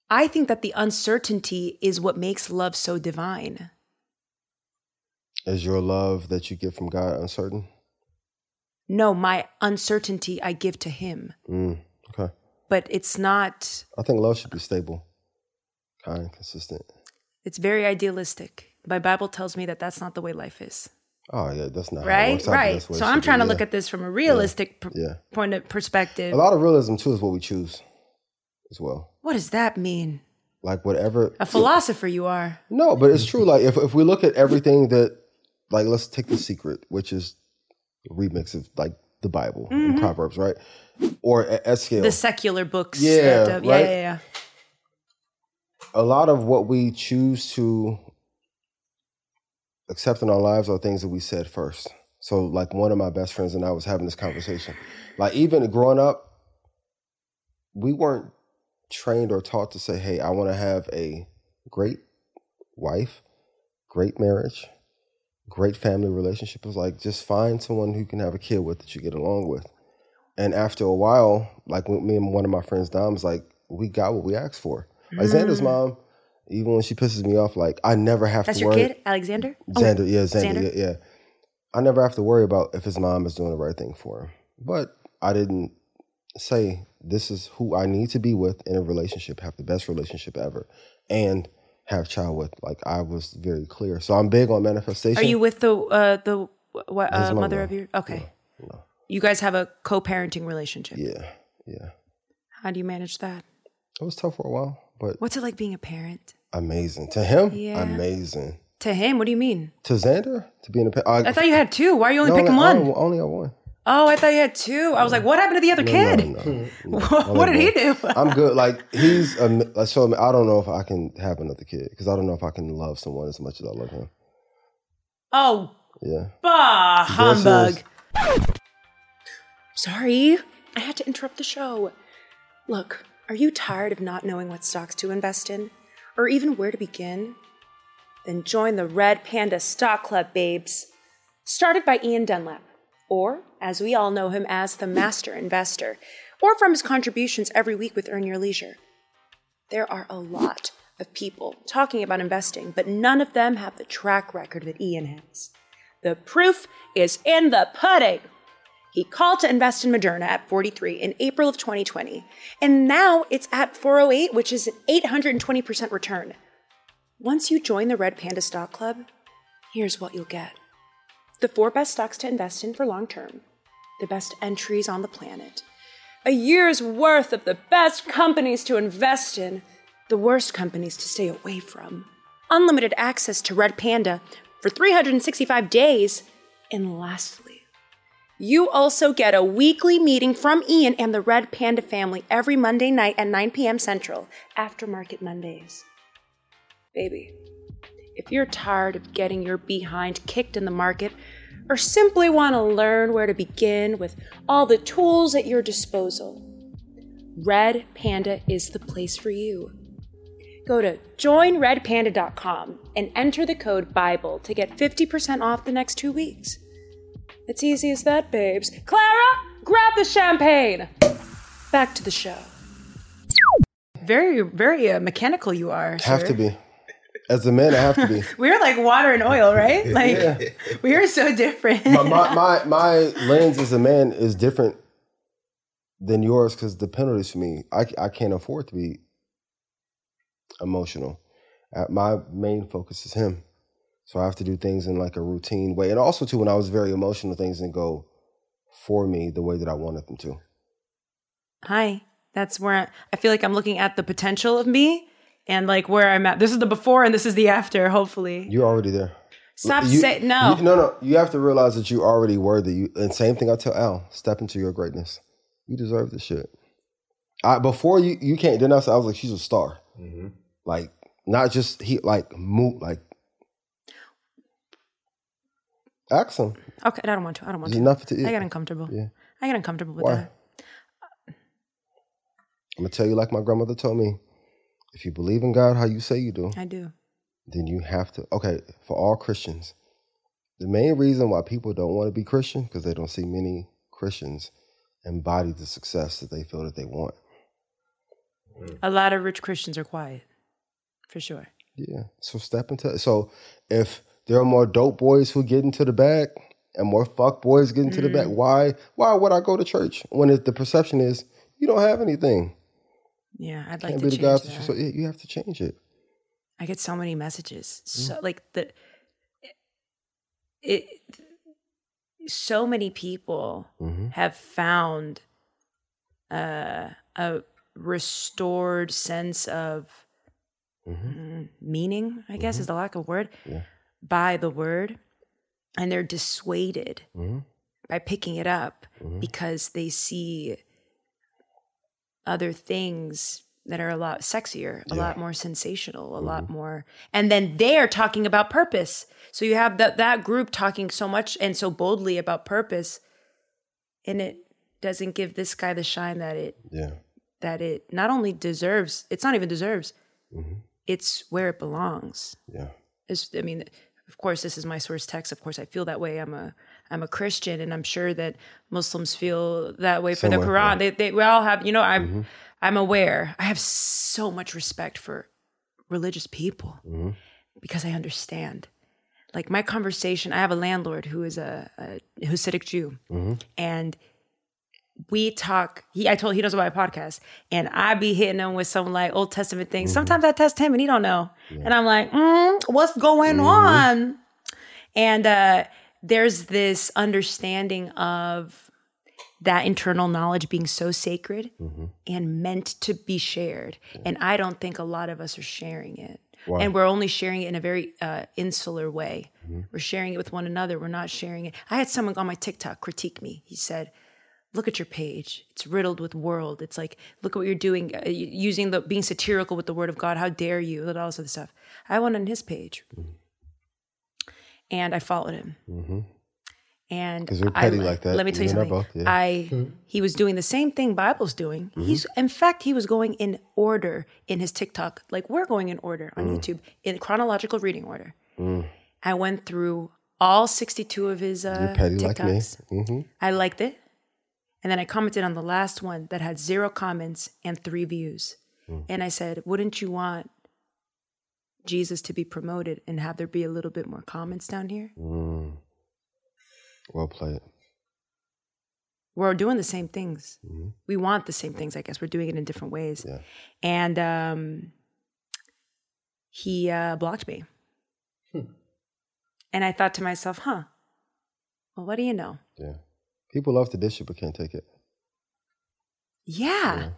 I think that the uncertainty is what makes love so divine. is your love that you get from God uncertain? No, my uncertainty I give to him, Mm. But it's not I think love should be stable, kind, consistent. it's very idealistic. My Bible tells me that that's not the way life is. Oh yeah, that's not Right? Right. So I'm be, trying to yeah. look at this from a realistic per- Yeah. point of perspective. A lot of realism too is what we choose, as well. What does that mean? Like whatever. A philosopher you are. No, but it's true. Like if if we look at everything that, like let's take the secret, which is a remix of like the Bible and Proverbs, right? Or at, at scale, Mm-hmm. The secular books. Yeah, uh, yeah, right? yeah, yeah. a lot of what we choose to accept in our lives are things that we said first. So, like one of my best friends and I was having this conversation. Like even growing up, we weren't trained or taught to say, "Hey, I want to have a great wife, great marriage, great family relationship." It was like just find someone who can have a kid with that you get along with. And after a while, like me and one of my friends, Dom Dom's like, we got what we asked for. Like Mm. Xander's mom, even when she pisses me off, like I never have to That's your worry. kid, Alexander? Oh, yeah, Xander, Xander? Yeah, yeah. I never have to worry about if his mom is doing the right thing for him. But I didn't say this is who I need to be with in a relationship, have the best relationship ever, and have child with. Like I was very clear. So I'm big on manifestation. Are you with the uh, the what, uh, mother of your? Okay. You guys have a co-parenting relationship. Yeah, yeah. How do you manage that? It was tough for a while, but What's it like being a parent? amazing to him. Yeah. Amazing To him, what do you mean? to Xander to being in a. pa- I thought you had two. Why are you only no, picking I one? only, only one. Oh, I thought you had two. I was like, what happened to the other No, kid? no, no, what did he do? I'm good. Like he's um, so I don't know if I can have another kid because I don't know if I can love someone as much as I love him. oh, Yeah. bah, humbug. Sorry, I had to interrupt the show. Look, are you tired of not knowing what stocks to invest in? Or even where to begin? Then join the Red Panda Stock Club, babes. Started by Ian Dunlap, or as we all know him as the Master Investor, or from his contributions every week with Earn Your Leisure. There are a lot of people talking about investing, but none of them have the track record that Ian has. The proof is in the pudding. He called to invest in Moderna at 43 in April of 2020, and now it's at 408, which is an 820% return. Once you join the Red Panda Stock Club, here's what you'll get the four best stocks to invest in for long term, the best entries on the planet, a year's worth of the best companies to invest in, the worst companies to stay away from, unlimited access to Red Panda for 365 days, and lastly, you also get a weekly meeting from Ian and the Red Panda family every Monday night at 9 p.m. Central, after Market Mondays. Baby, if you're tired of getting your behind kicked in the market, or simply want to learn where to begin with all the tools at your disposal, Red Panda is the place for you. Go to joinredpanda.com and enter the code BIBLE to get 50% off the next two weeks. It's easy as that, babes. Clara, grab the champagne. Back to the show. Very, very uh, mechanical you are. Have to be. As a man, I have to be. We're like water and oil, right? Like Yeah. we are so different. But my, my my lens as a man is different than yours because the penalties for me, I I can't afford to be emotional. Uh, my main focus is him, so I have to do things in like a routine way, and also too when I was very emotional, things didn't go for me the way that I wanted them to. Hi. That's where I, I feel like I'm looking at the potential of me and like where I'm at. This is the before and this is the after. Hopefully, You're already there. stop saying no. you- no, no. You have to realize that you already worthy. You, and same thing I tell Al: step into your greatness. You deserve this shit. I before you, you can't. Then I said, I was like, she's a star. Mm-hmm. Like not just he, like move, like. Ask him. Okay, I don't want to. I don't want Is to. enough to I get uncomfortable. Yeah. I get uncomfortable with Why? that. I'm gonna tell you like my grandmother told me. If you believe in God how you say you do, I do. then you have to. Okay, for all Christians, the main reason why people don't want to be Christian because they don't see many Christians embody the success that they feel that they want. A lot of rich Christians are quiet, for sure. Yeah. So step into So if there are more dope boys who get into the bag and more fuck boys get into the bag, mm. why why would I go to church when it, the perception is you don't have anything? Yeah, I'd like Can't to be the change that. you so yeah, you have to change it. I get so many messages. So Mm. like the it so many people Mm-hmm. have found uh, a restored sense of mm, meaning, I guess is the lack of word, Mm-hmm. Yeah. by the word. And they're dissuaded Mhm. by picking it up Mm-hmm. because they see other things that are a lot sexier, a lot more sensational, a lot more. And then they're talking about purpose. So you have that that group talking so much and so boldly about purpose, and it doesn't give this guy the shine that it Yeah. that it not only deserves. It's not even deserves. Mm-hmm. It's where it belongs. Yeah. It's, I mean, of course, this is my source text. Of course, I feel that way. I'm a I'm a Christian, and I'm sure that Muslims feel that way for the Quran. yeah. They they we all have. You know, I'm mm-hmm. I'm aware. I have so much respect for religious people mm-hmm. because I understand. Like my conversation, I have a landlord who is a, a Hasidic Jew, mm-hmm. and we talk. He, I told he knows about my podcast, and I be hitting him with some like Old Testament things. Sometimes I test him, and he don't know, and I'm like, mm, "What's going on?" And uh, there's this understanding of that internal knowledge being so sacred and meant to be shared, and I don't think a lot of us are sharing it. And we're only sharing it in a very uh, insular way. We're sharing it with one another. We're not sharing it. I had someone on my TikTok critique me. He said, look at your page. It's riddled with world. It's like look at what you're doing uh, using the being satirical with the word of god. How dare you? All this other stuff. I went on his page and i followed him mm-hmm. and 'Cause you're I- petty like that. let me tell you You something both, yeah. i he was doing the same thing bible's doing mm-hmm. he's in fact he was going in order in his tiktok like we're going in order on mm. youtube in chronological reading order mm. i went through all 62 of his uh You're petty like me. TikToks. hmm I liked it. And then I commented on the last one that had zero comments and three views. Mm. And I said, wouldn't you want Jesus to be promoted and have there be a little bit more comments down here? Mm. Well played. We're doing the same things. We want the same things, I guess. We're doing it in different ways. Yeah. And um, he uh, blocked me. And I thought to myself, huh, well, what do you know? Yeah. People love to dish you but can't take it. Yeah,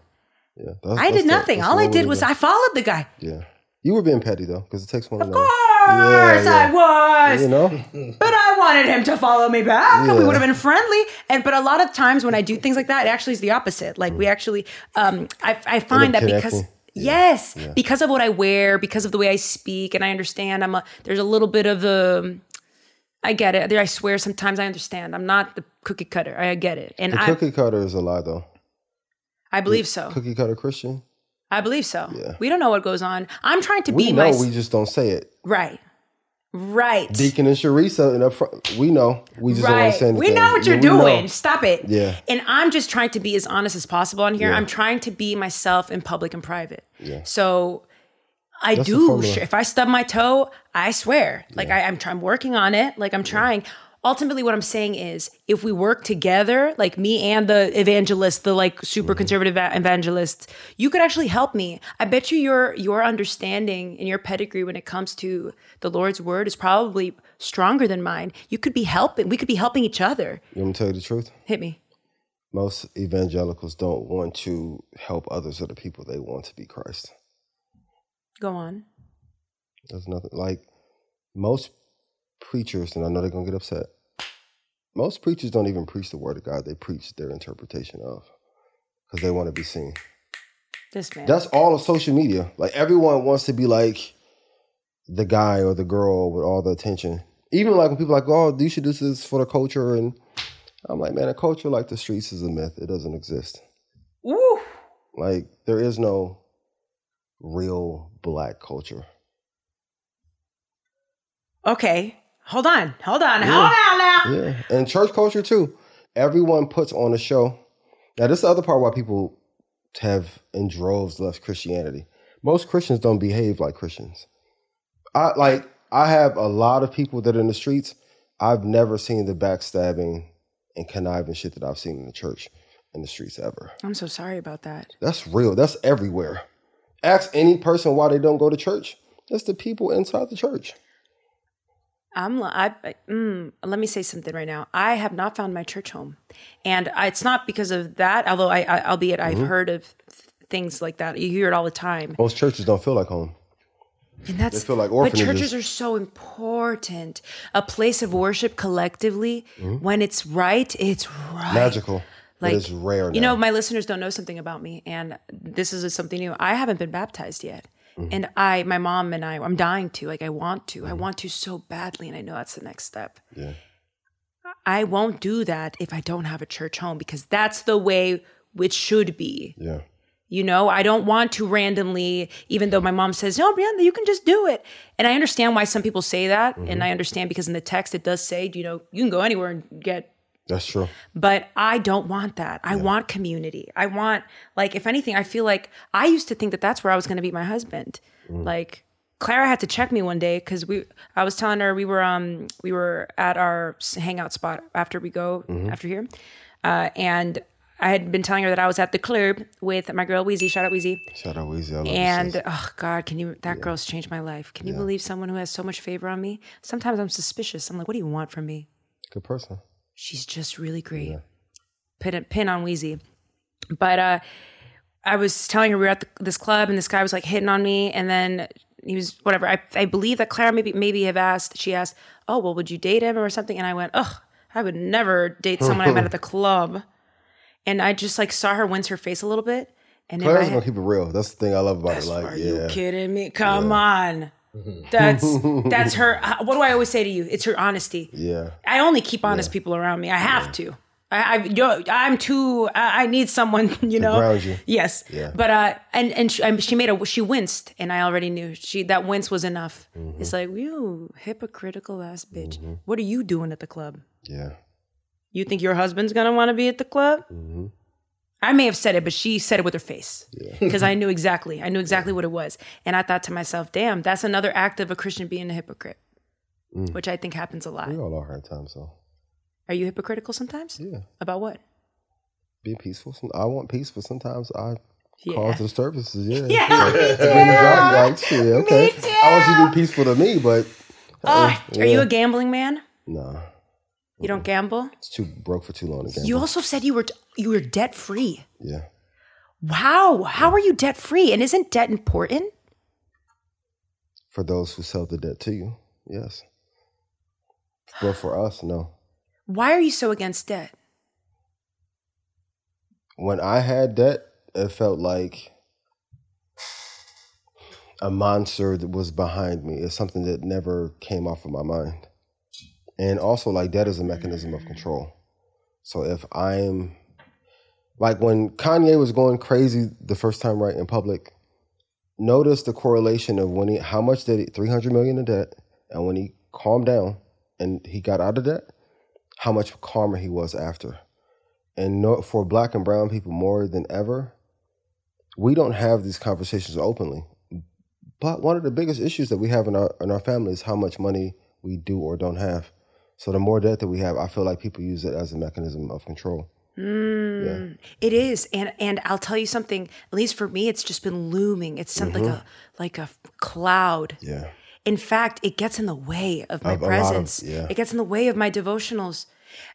Yeah. That's- I that's did nothing. All I did was go. I followed the guy. Yeah. You were being petty though, because it takes one to Of know. course yeah. I was. You know? But I wanted him to follow me back, and we would have been friendly. And but a lot of times when I do things like that, it actually is the opposite. Like we actually, um, I, I find that because yes, because of what I wear, because of the way I speak, and I understand. I'm a there's a little bit of the. I get it. I swear. Sometimes I understand. I'm not the cookie cutter. I get it, and The I cookie cutter is a lie though. I believe so. Cookie cutter Christian. I believe so. Yeah. We don't know what goes on. I'm trying to We be know my we just don't say it. right, right. Deacon and Sharisa and up front, we know. We just don't want to say anything. We know what you're know. doing. Stop it. Yeah. And I'm just trying to be as honest as possible on here. Yeah. I'm trying to be myself in public and private. Yeah. So I That's do. If I stub my toe, I swear. Like I, I'm trying, working on it. Like I'm trying. Ultimately, what I'm saying is, if we work together, like me and the evangelist, the like super mm-hmm. conservative a- evangelist, you could actually help me. I bet you your your understanding and your pedigree when it comes to the Lord's word is probably stronger than mine. You could be helping. We could be helping each other. You want me to tell you the truth? Hit me. Most evangelicals don't want to help others or the people. They want to be Christ. Go on. There's nothing like most preachers, and I know they're gonna get upset. Most preachers don't even preach the word of God; they preach their interpretation of, because they want to be seen. This man. That's all of social media. Like everyone wants to be like the guy or the girl with all the attention. Even like when people are like, oh, you should do this for the culture, and I'm like, man, a culture like the streets is a myth. It doesn't exist. Woo! Like there is no real black culture. Okay. Hold on. Hold on. Hold on now. Yeah, and church culture too. Everyone puts on a show. Now, this is the other part why people have in droves left Christianity. Most Christians don't behave like Christians. I like. I have a lot of people that are in the streets. I've never seen the backstabbing and conniving shit that I've seen in the church in the streets ever. I'm so sorry about that. That's real. That's everywhere. Ask any person why they don't go to church. That's the people inside the church. I'm. I, mm, let me say something right now. I have not found my church home, and I, it's not because of that. Although I, I albeit I've Mm-hmm. heard of things like that. You hear it all the time, Most churches don't feel like home. and that's They feel like orphanages. But churches are so important. A place of worship collectively, when it's right, it's right. Magical. Like it's rare now. You know, my listeners don't know something about me, and this is something new. I haven't been baptized yet, Mm-hmm. and I, my mom and I, I'm dying to. Like, I want to. I want to so badly, and I know that's the next step. Yeah. I won't do that if I don't have a church home because that's the way it should be. Yeah. You know, I don't want to randomly, even though my mom says, no, Brianna, you can just do it. And I understand why some people say that. Mm-hmm. And I understand because in the text it does say, you know, you can go anywhere and get That's true. but I don't want that. I want community. I want like if anything, I feel like I used to think that that's where I was going to meet my husband. Like Clara had to check me one day because we. I was telling her we were um we were at our hangout spot after we go after here, uh, and I had been telling her that I was at the club with my girl Weezy. Shout out Weezy. Shout out Weezy. I love you. And oh God, can you? That girl's changed my life. Can you believe someone who has so much favor on me? Sometimes I'm suspicious. I'm like, what do you want from me? good person. She's just really great. Pin pin on Wheezy. But uh I was telling her we were at the, this club and this guy was like hitting on me and then he was whatever. I I believe that Clara maybe maybe have asked she asked, "Oh, well would you date him or something?" And I went, "Ugh, I would never date someone I met at the club." And I just like saw her wince her face a little bit and in my Claire's head, gonna keep it real. That's the thing I love about it. Like, are yeah, you kidding me? Come on. That's that's her. uh, What do I always say to you? It's her honesty. yeah, I only keep honest people around me. I have to. I, I yo, I'm too. I, I need someone, you know. you. Yes. Yeah. But uh, and and she, she made a she winced, and I already knew she that wince was enough. Mm-hmm. It's like you hypocritical ass bitch. What are you doing at the club? yeah. You think your husband's gonna want to be at the club? Mm-hmm. I may have said it, but she said it with her face because I knew exactly. I knew exactly what it was, and I thought to myself, "Damn, that's another act of a Christian being a hypocrite," Mm. which I think happens a lot. We all are at times, so Are you hypocritical sometimes? yeah. About what? Being peaceful. I want peace, but sometimes I Yeah. cause disturbances. Yeah, Yeah, Like, me job, like, shit, okay. too. I want you to be peaceful to me, but Uh, yeah. Are you a gambling man? nah, You don't gamble. it's too broke for too long again. You also said you were you were debt free. yeah, Wow, how are you debt free? And isn't debt important? for those who sell the debt to you, yes. But for us, no. Why are you so against debt? when I had debt, it felt like a monster that was behind me. It's something that never came off of my mind. And also, like, debt is a mechanism of mm. control. So if I'm like when Kanye was going crazy the first time, right in public, notice the correlation of when he how much did he 300 million in debt, and when he calmed down and he got out of debt, how much calmer he was after and no, for black and brown people more than ever, we don't have these conversations openly. But one of the biggest issues that we have in our in our family is how much money we do or don't have. So the more debt that we have, I feel like people use it as a mechanism of control. Mm, It is, and and I'll tell you something. At least for me, it's just been looming. It's something like a like a cloud. Yeah. In fact, it gets in the way of my Of a of- presence. yeah. It gets in the way of my devotionals.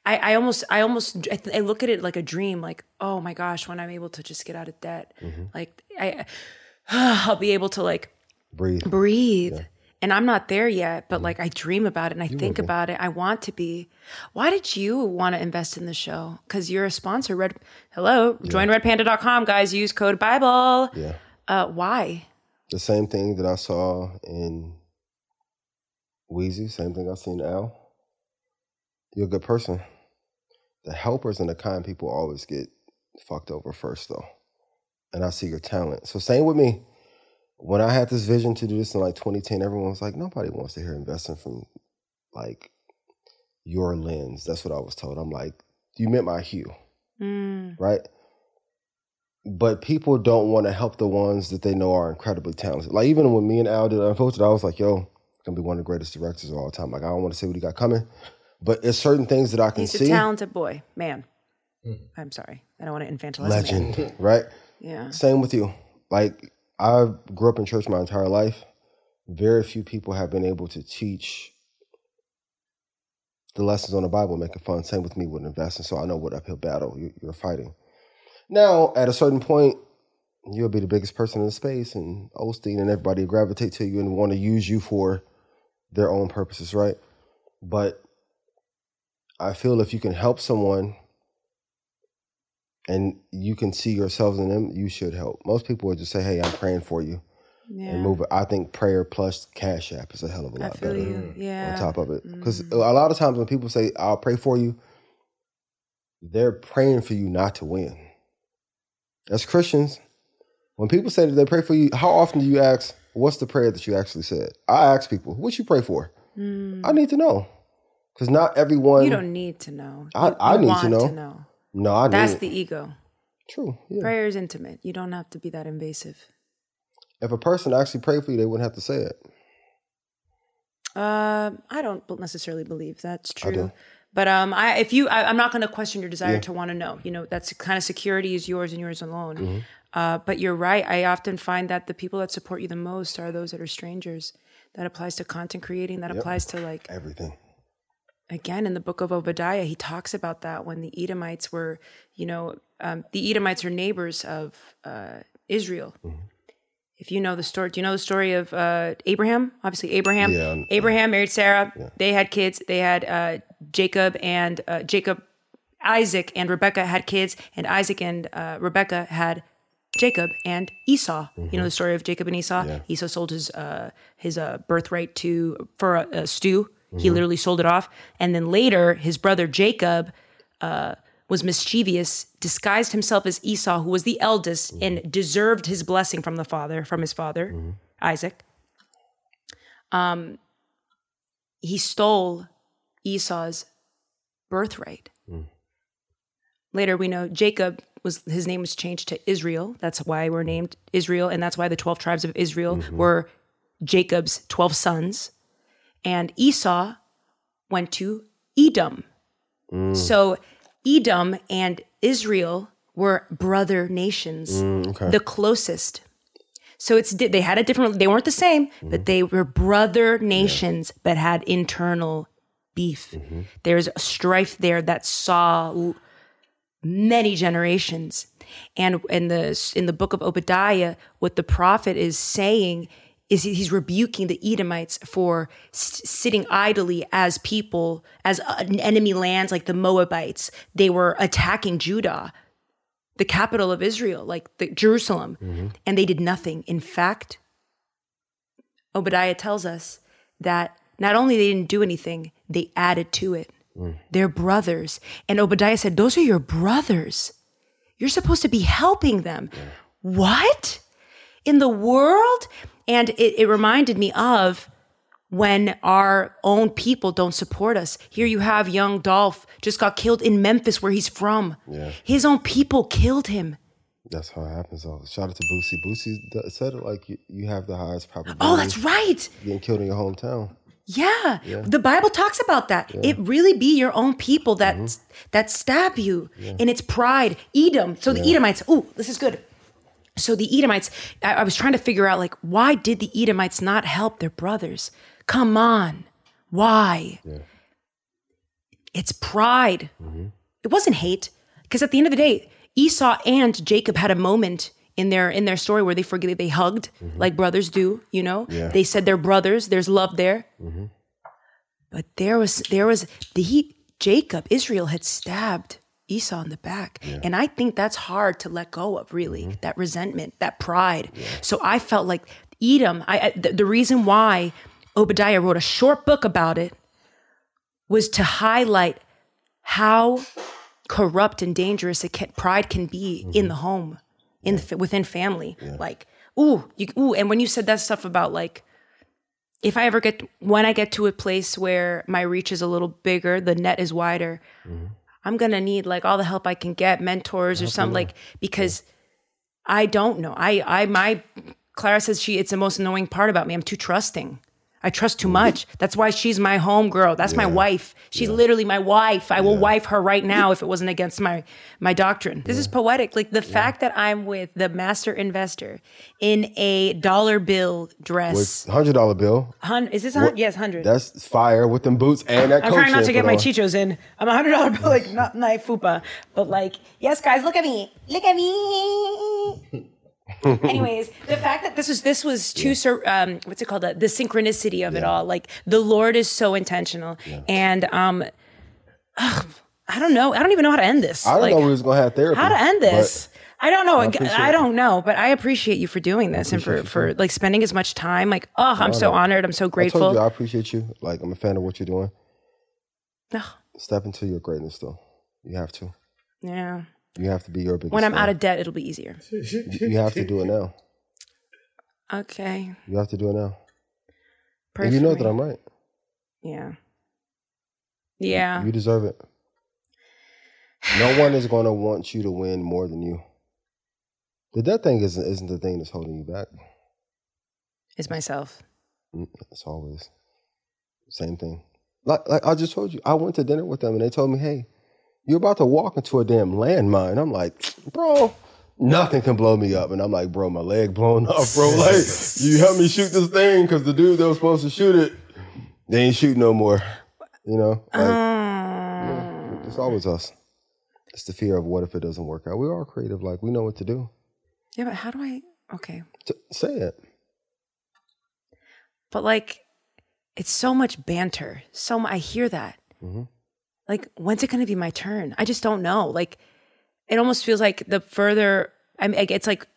I, I almost, I almost, I, th- I look at it like a dream. Like, oh my gosh, when I'm able to just get out of debt, Mm-hmm. like I, I'll be able to like breathe. breathe. And I'm not there yet, but like I dream about it and I think about it. I want to be. Why did you want to invest in the show? Because you're a sponsor. Red, hello, join redpanda.com, guys. Use code Bible. Yeah. Uh, why? The same thing that I saw in Wheezy, same thing I seen in Al. You're a good person. The helpers and the kind people always get fucked over first, though. And I see your talent. So, same with me. When I had this vision to do this in like 2010, everyone was like, nobody wants to hear investing from like your lens. That's what I was told. I'm like, you meant my hue, Mm, right? But people don't want to help the ones that they know are incredibly talented. Like even when me and Al did Unfiltered, I was like, yo, gonna be one of the greatest directors of all time. Like I don't want to say what he got coming, but it's certain things that I can he's a see. talented boy, man. I'm sorry. I don't want to infantilize him. Legend, right? Yeah. Same with you. Like I grew up in church my entire life. Very few people have been able to teach the lessons on the Bible, making fun. Same with me with investing. So I know what uphill battle you- you're fighting. Now, at a certain point, you'll be the biggest person in the space, and Osteen and everybody gravitate to you and want to use you for their own purposes, right? But I feel if you can help someone and you can see yourselves in them, you should help. Most people would just say, "Hey, I'm praying for you," Yeah. and move it. I think prayer plus Cash App is a hell of a lot feel better you. Yeah. on top of it. Because Mm. a lot of times when people say, I'll pray for you, they're praying for you not to win. As Christians, when people say that they pray for you, how often do you ask, What's the prayer that you actually said? I ask people, What you pray for? I need to know. Because not everyone. Mm. You don't need to know. I- You- I you need to know. to know. No, I That's need. the ego. True. Yeah. Prayer is intimate. You don't have to be that invasive. If a person actually prayed for you, they wouldn't have to say it. Um, I don't necessarily believe that's true. But um, I, if you, I, I'm not going to question your desire to want to know. You know, that's kind of security is yours and yours alone. Mm-hmm. Uh, but you're right. I often find that the people that support you the most are those that are strangers. That applies to content creating. That applies to like Everything. Again in the book of Obadiah, he talks about that when the Edomites were, you know, um, the Edomites are neighbors of uh, Israel. Mm-hmm. If you know the story, do you know the story of uh, Abraham? Obviously, Abraham. Yeah, Abraham married Sarah. Yeah. They had kids. They had uh, Jacob and uh, Jacob, Isaac and Rebecca had kids, and Isaac and uh, Rebecca had Jacob and Esau. You know the story of Jacob and Esau. Yeah. Esau sold his uh, his uh, birthright to for a, a stew. He mm-hmm. literally sold it off, and then later his brother Jacob uh, was mischievous, disguised himself as Esau, who was the eldest and mm-hmm. deserved his blessing from the father, from his father mm-hmm. Isaac. Um, he stole Esau's birthright. Mm. Later, we know Jacob was his name was changed to Israel. That's why we're named Israel, and that's why the twelve tribes of Israel were Jacob's twelve sons. And Esau went to Edom. Mm. So Edom and Israel were brother nations, mm, the closest. So it's they had a different. They weren't the same, but mm-hmm. they were brother nations, but had internal beef. Mm-hmm. There's a strife there that saw many generations, and in the in the book of Obadiah, what the prophet is saying is he's rebuking the Edomites for s- sitting idly as people, as uh, enemy lands like the Moabites. They were attacking Judah the capital of Israel, like the Jerusalem, and they did nothing. In fact, Obadiah tells us that not only they didn't do anything, they added to it. They're brothers. And Obadiah said, Those are your brothers. You're supposed to be helping them. What? In the world? And it, it reminded me of when our own people don't support us. Here you have young Dolph just got killed in Memphis, where he's from. Yeah. His own people killed him. That's how it happens. Though. Shout out to Boosie. Boosie said it like you, you have the highest probability Oh, that's right. Being killed in your hometown. Yeah. The Bible talks about that. It really be your own people that mm-hmm. that stab you in its pride. Edom. So the Edomites, oh, this is good. So the Edomites, I, I was trying to figure out like why did the Edomites not help their brothers? Come on. Why? It's pride. It wasn't hate. Because at the end of the day, Esau and Jacob had a moment in their in their story where they forget they hugged like brothers do. You know, Mm-hmm. Yeah. Mm-hmm. they said they're brothers. There's love there. But there was there was the he Jacob Israel had stabbed Esau in the back, and I think that's hard to let go of. Really, Mm-hmm. that resentment, that pride. So I felt like Edom. I, I the, the reason why Obadiah wrote a short book about it was to highlight how corrupt and dangerous can, pride can be Mm-hmm. in the home, in the, within family. Like, ooh, you, ooh, and when you said that stuff about like, if I ever get when I get to a place where my reach is a little bigger, the net is wider, I'm gonna need like all the help I can get, mentors or something like because I don't know. I I my Clara says she it's the most annoying part about me. I'm too trusting. I trust too much. That's why she's my home girl. That's my wife. She's literally my wife. I will wife her right now if it wasn't against my my doctrine. This is poetic. Like the fact that I'm with the master investor in a dollar bill dress. Hundred dollar bill. Hun- is this a hundred? Yes, hundred. That's fire with them boots and that. I'm trying not to get my on. chichos in. I'm a hundred dollar bill, like not my fupa, but like, yes, guys, look at me, look at me. Anyways, the fact that this was this was too sur- um, what's it called the, the synchronicity of it all. Like the Lord is so intentional, and um, ugh, I don't know. I don't even know how to end this. I don't like, know was gonna have therapy. how to end this. I don't know. I, it. don't know, but I appreciate you for doing this and for, for like spending as much time. Like, oh, I'm so honored. I'm so I grateful. told you I appreciate you. Like I'm a fan of what you're doing. Ugh, Step into your greatness, though. You have to. yeah. You have to be your biggest. When I'm fan. out of debt, it'll be easier. you have to do it now. Okay. You have to do it now. Pray you know me. that I'm right. Yeah. Yeah. You deserve it. No one is going to want you to win more than you. The debt thing isn't isn't the thing that's holding you back. It's myself. Mm, It's always same thing. Like like I just told you, I went to dinner with them and they told me, "Hey, you're about to walk into a damn landmine." I'm like, "Bro, nothing can blow me up." And I'm like, "Bro, my leg blown off, bro. Like, you help me shoot this thing because the dude that was supposed to shoot it, they ain't shoot no more. You know, like, Um, it's always us. It's the fear of what if it doesn't work out. We are creative. Like we know what to do. yeah, but how do I? Okay. T- say it. But like, it's so much banter. So mu- I hear that. Mm-hmm. Like, when's it going to be my turn? I just don't know. Like, it almost feels like the further I mean, it's like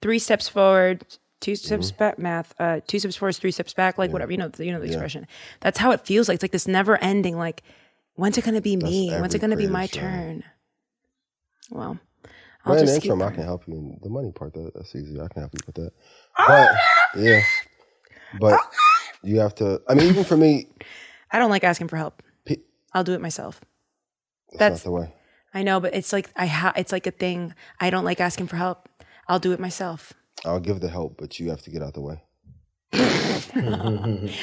three steps forward, two steps Mm-hmm. back. Math. Uh, two steps forward, three steps back. Like whatever. You know. You know the expression. That's how it feels like. It's like this never ending. Like, when's it going to be me? When's it going to be my struggle. turn? Well, I'll Brand just interim, I can help you. in the money part, that, that's easy. I can help you with that. Oh, But yeah, but you have to. I mean, even for me, I don't like asking for help. Pe- I'll do it myself. that's, That's- not the way. I know, but it's like I ha- it's like a thing. I don't like asking for help. I'll do it myself. I'll give the help, but you have to get out the way.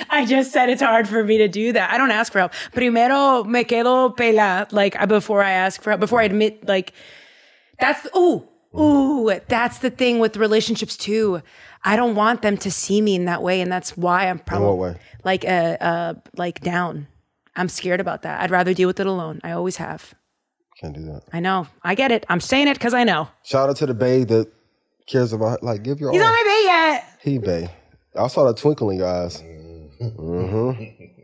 I just said it's hard for me to do that. I don't ask for help. Primero me quedo pela, like before I ask for help, before I admit, like that's ooh ooh. That's the thing with relationships too. I don't want them to see me in that way, and that's why I'm probably what way? like uh uh like down. I'm scared about that. I'd rather deal with it alone. I always have. Can't do that. I know. I get it. I'm saying it because I know. Shout out to the babe that cares about. Like, give your He's all. on my bed yet. He babe. I saw the twinkle in your eyes. hmm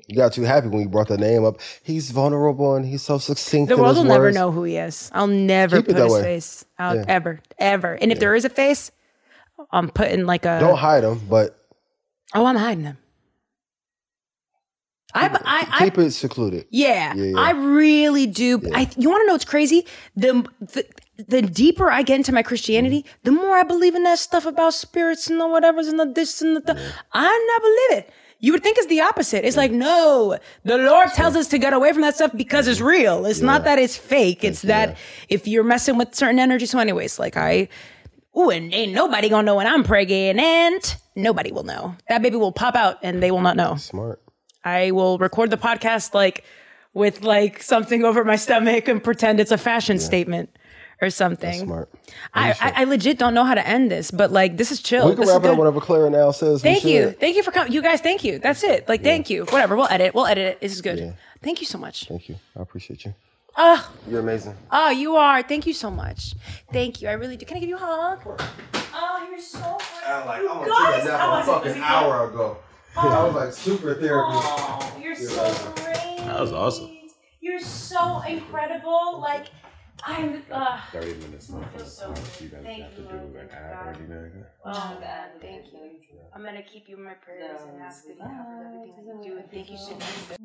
You got too happy when you brought the name up. He's vulnerable and he's so succinct. The world will never know who he is. I'll never Keep put his way. face out Yeah. ever, ever. And if there is a face, I'm putting like a. Don't hide him, but oh, I'm hiding him. I, I, I, keep it secluded. yeah, Yeah, yeah. I really do. I, you want to know what's crazy? The, the the deeper I get into my Christianity, mm-hmm. the more I believe in that stuff about spirits and the whatever's and the this and the. the I not believe it. You would think it's the opposite. It's like no, the Lord tells us to get away from that stuff because it's mm-hmm. real. It's not that it's fake. It's that if you're messing with certain energy. So, anyways, like I. Ooh, and ain't nobody gonna know when I'm pregnant. And nobody will know. That baby will pop out and they will not know. Smart. I will record the podcast like with like something over my stomach and pretend it's a fashion statement or something. Smart. I, I, I legit don't know how to end this, but like this is chill. We can This wrap it up good. whenever Clara now says. Thank you. should. Thank you for coming. You guys, thank you. That's it. Like, thank you. Whatever. We'll edit. We'll edit it. This is good. Yeah. Thank you so much. Thank you. I appreciate you. Oh, You're amazing. oh, you are. Thank you so much. Thank you. I really do. Can I give you a hug? Oh, you're so great. I'm like, I'm Guys, gonna take a nap how a was fucking hour ago. I was like super therapy. Oh, you're, so great. That was awesome. You're so incredible. Like I'm. Uh, Thirty minutes. I feel so You guys Thank have you, to do Oh God, thank you. Oh, I'm gonna keep you in my prayers and ask that you have everything that you do. And thank you so much.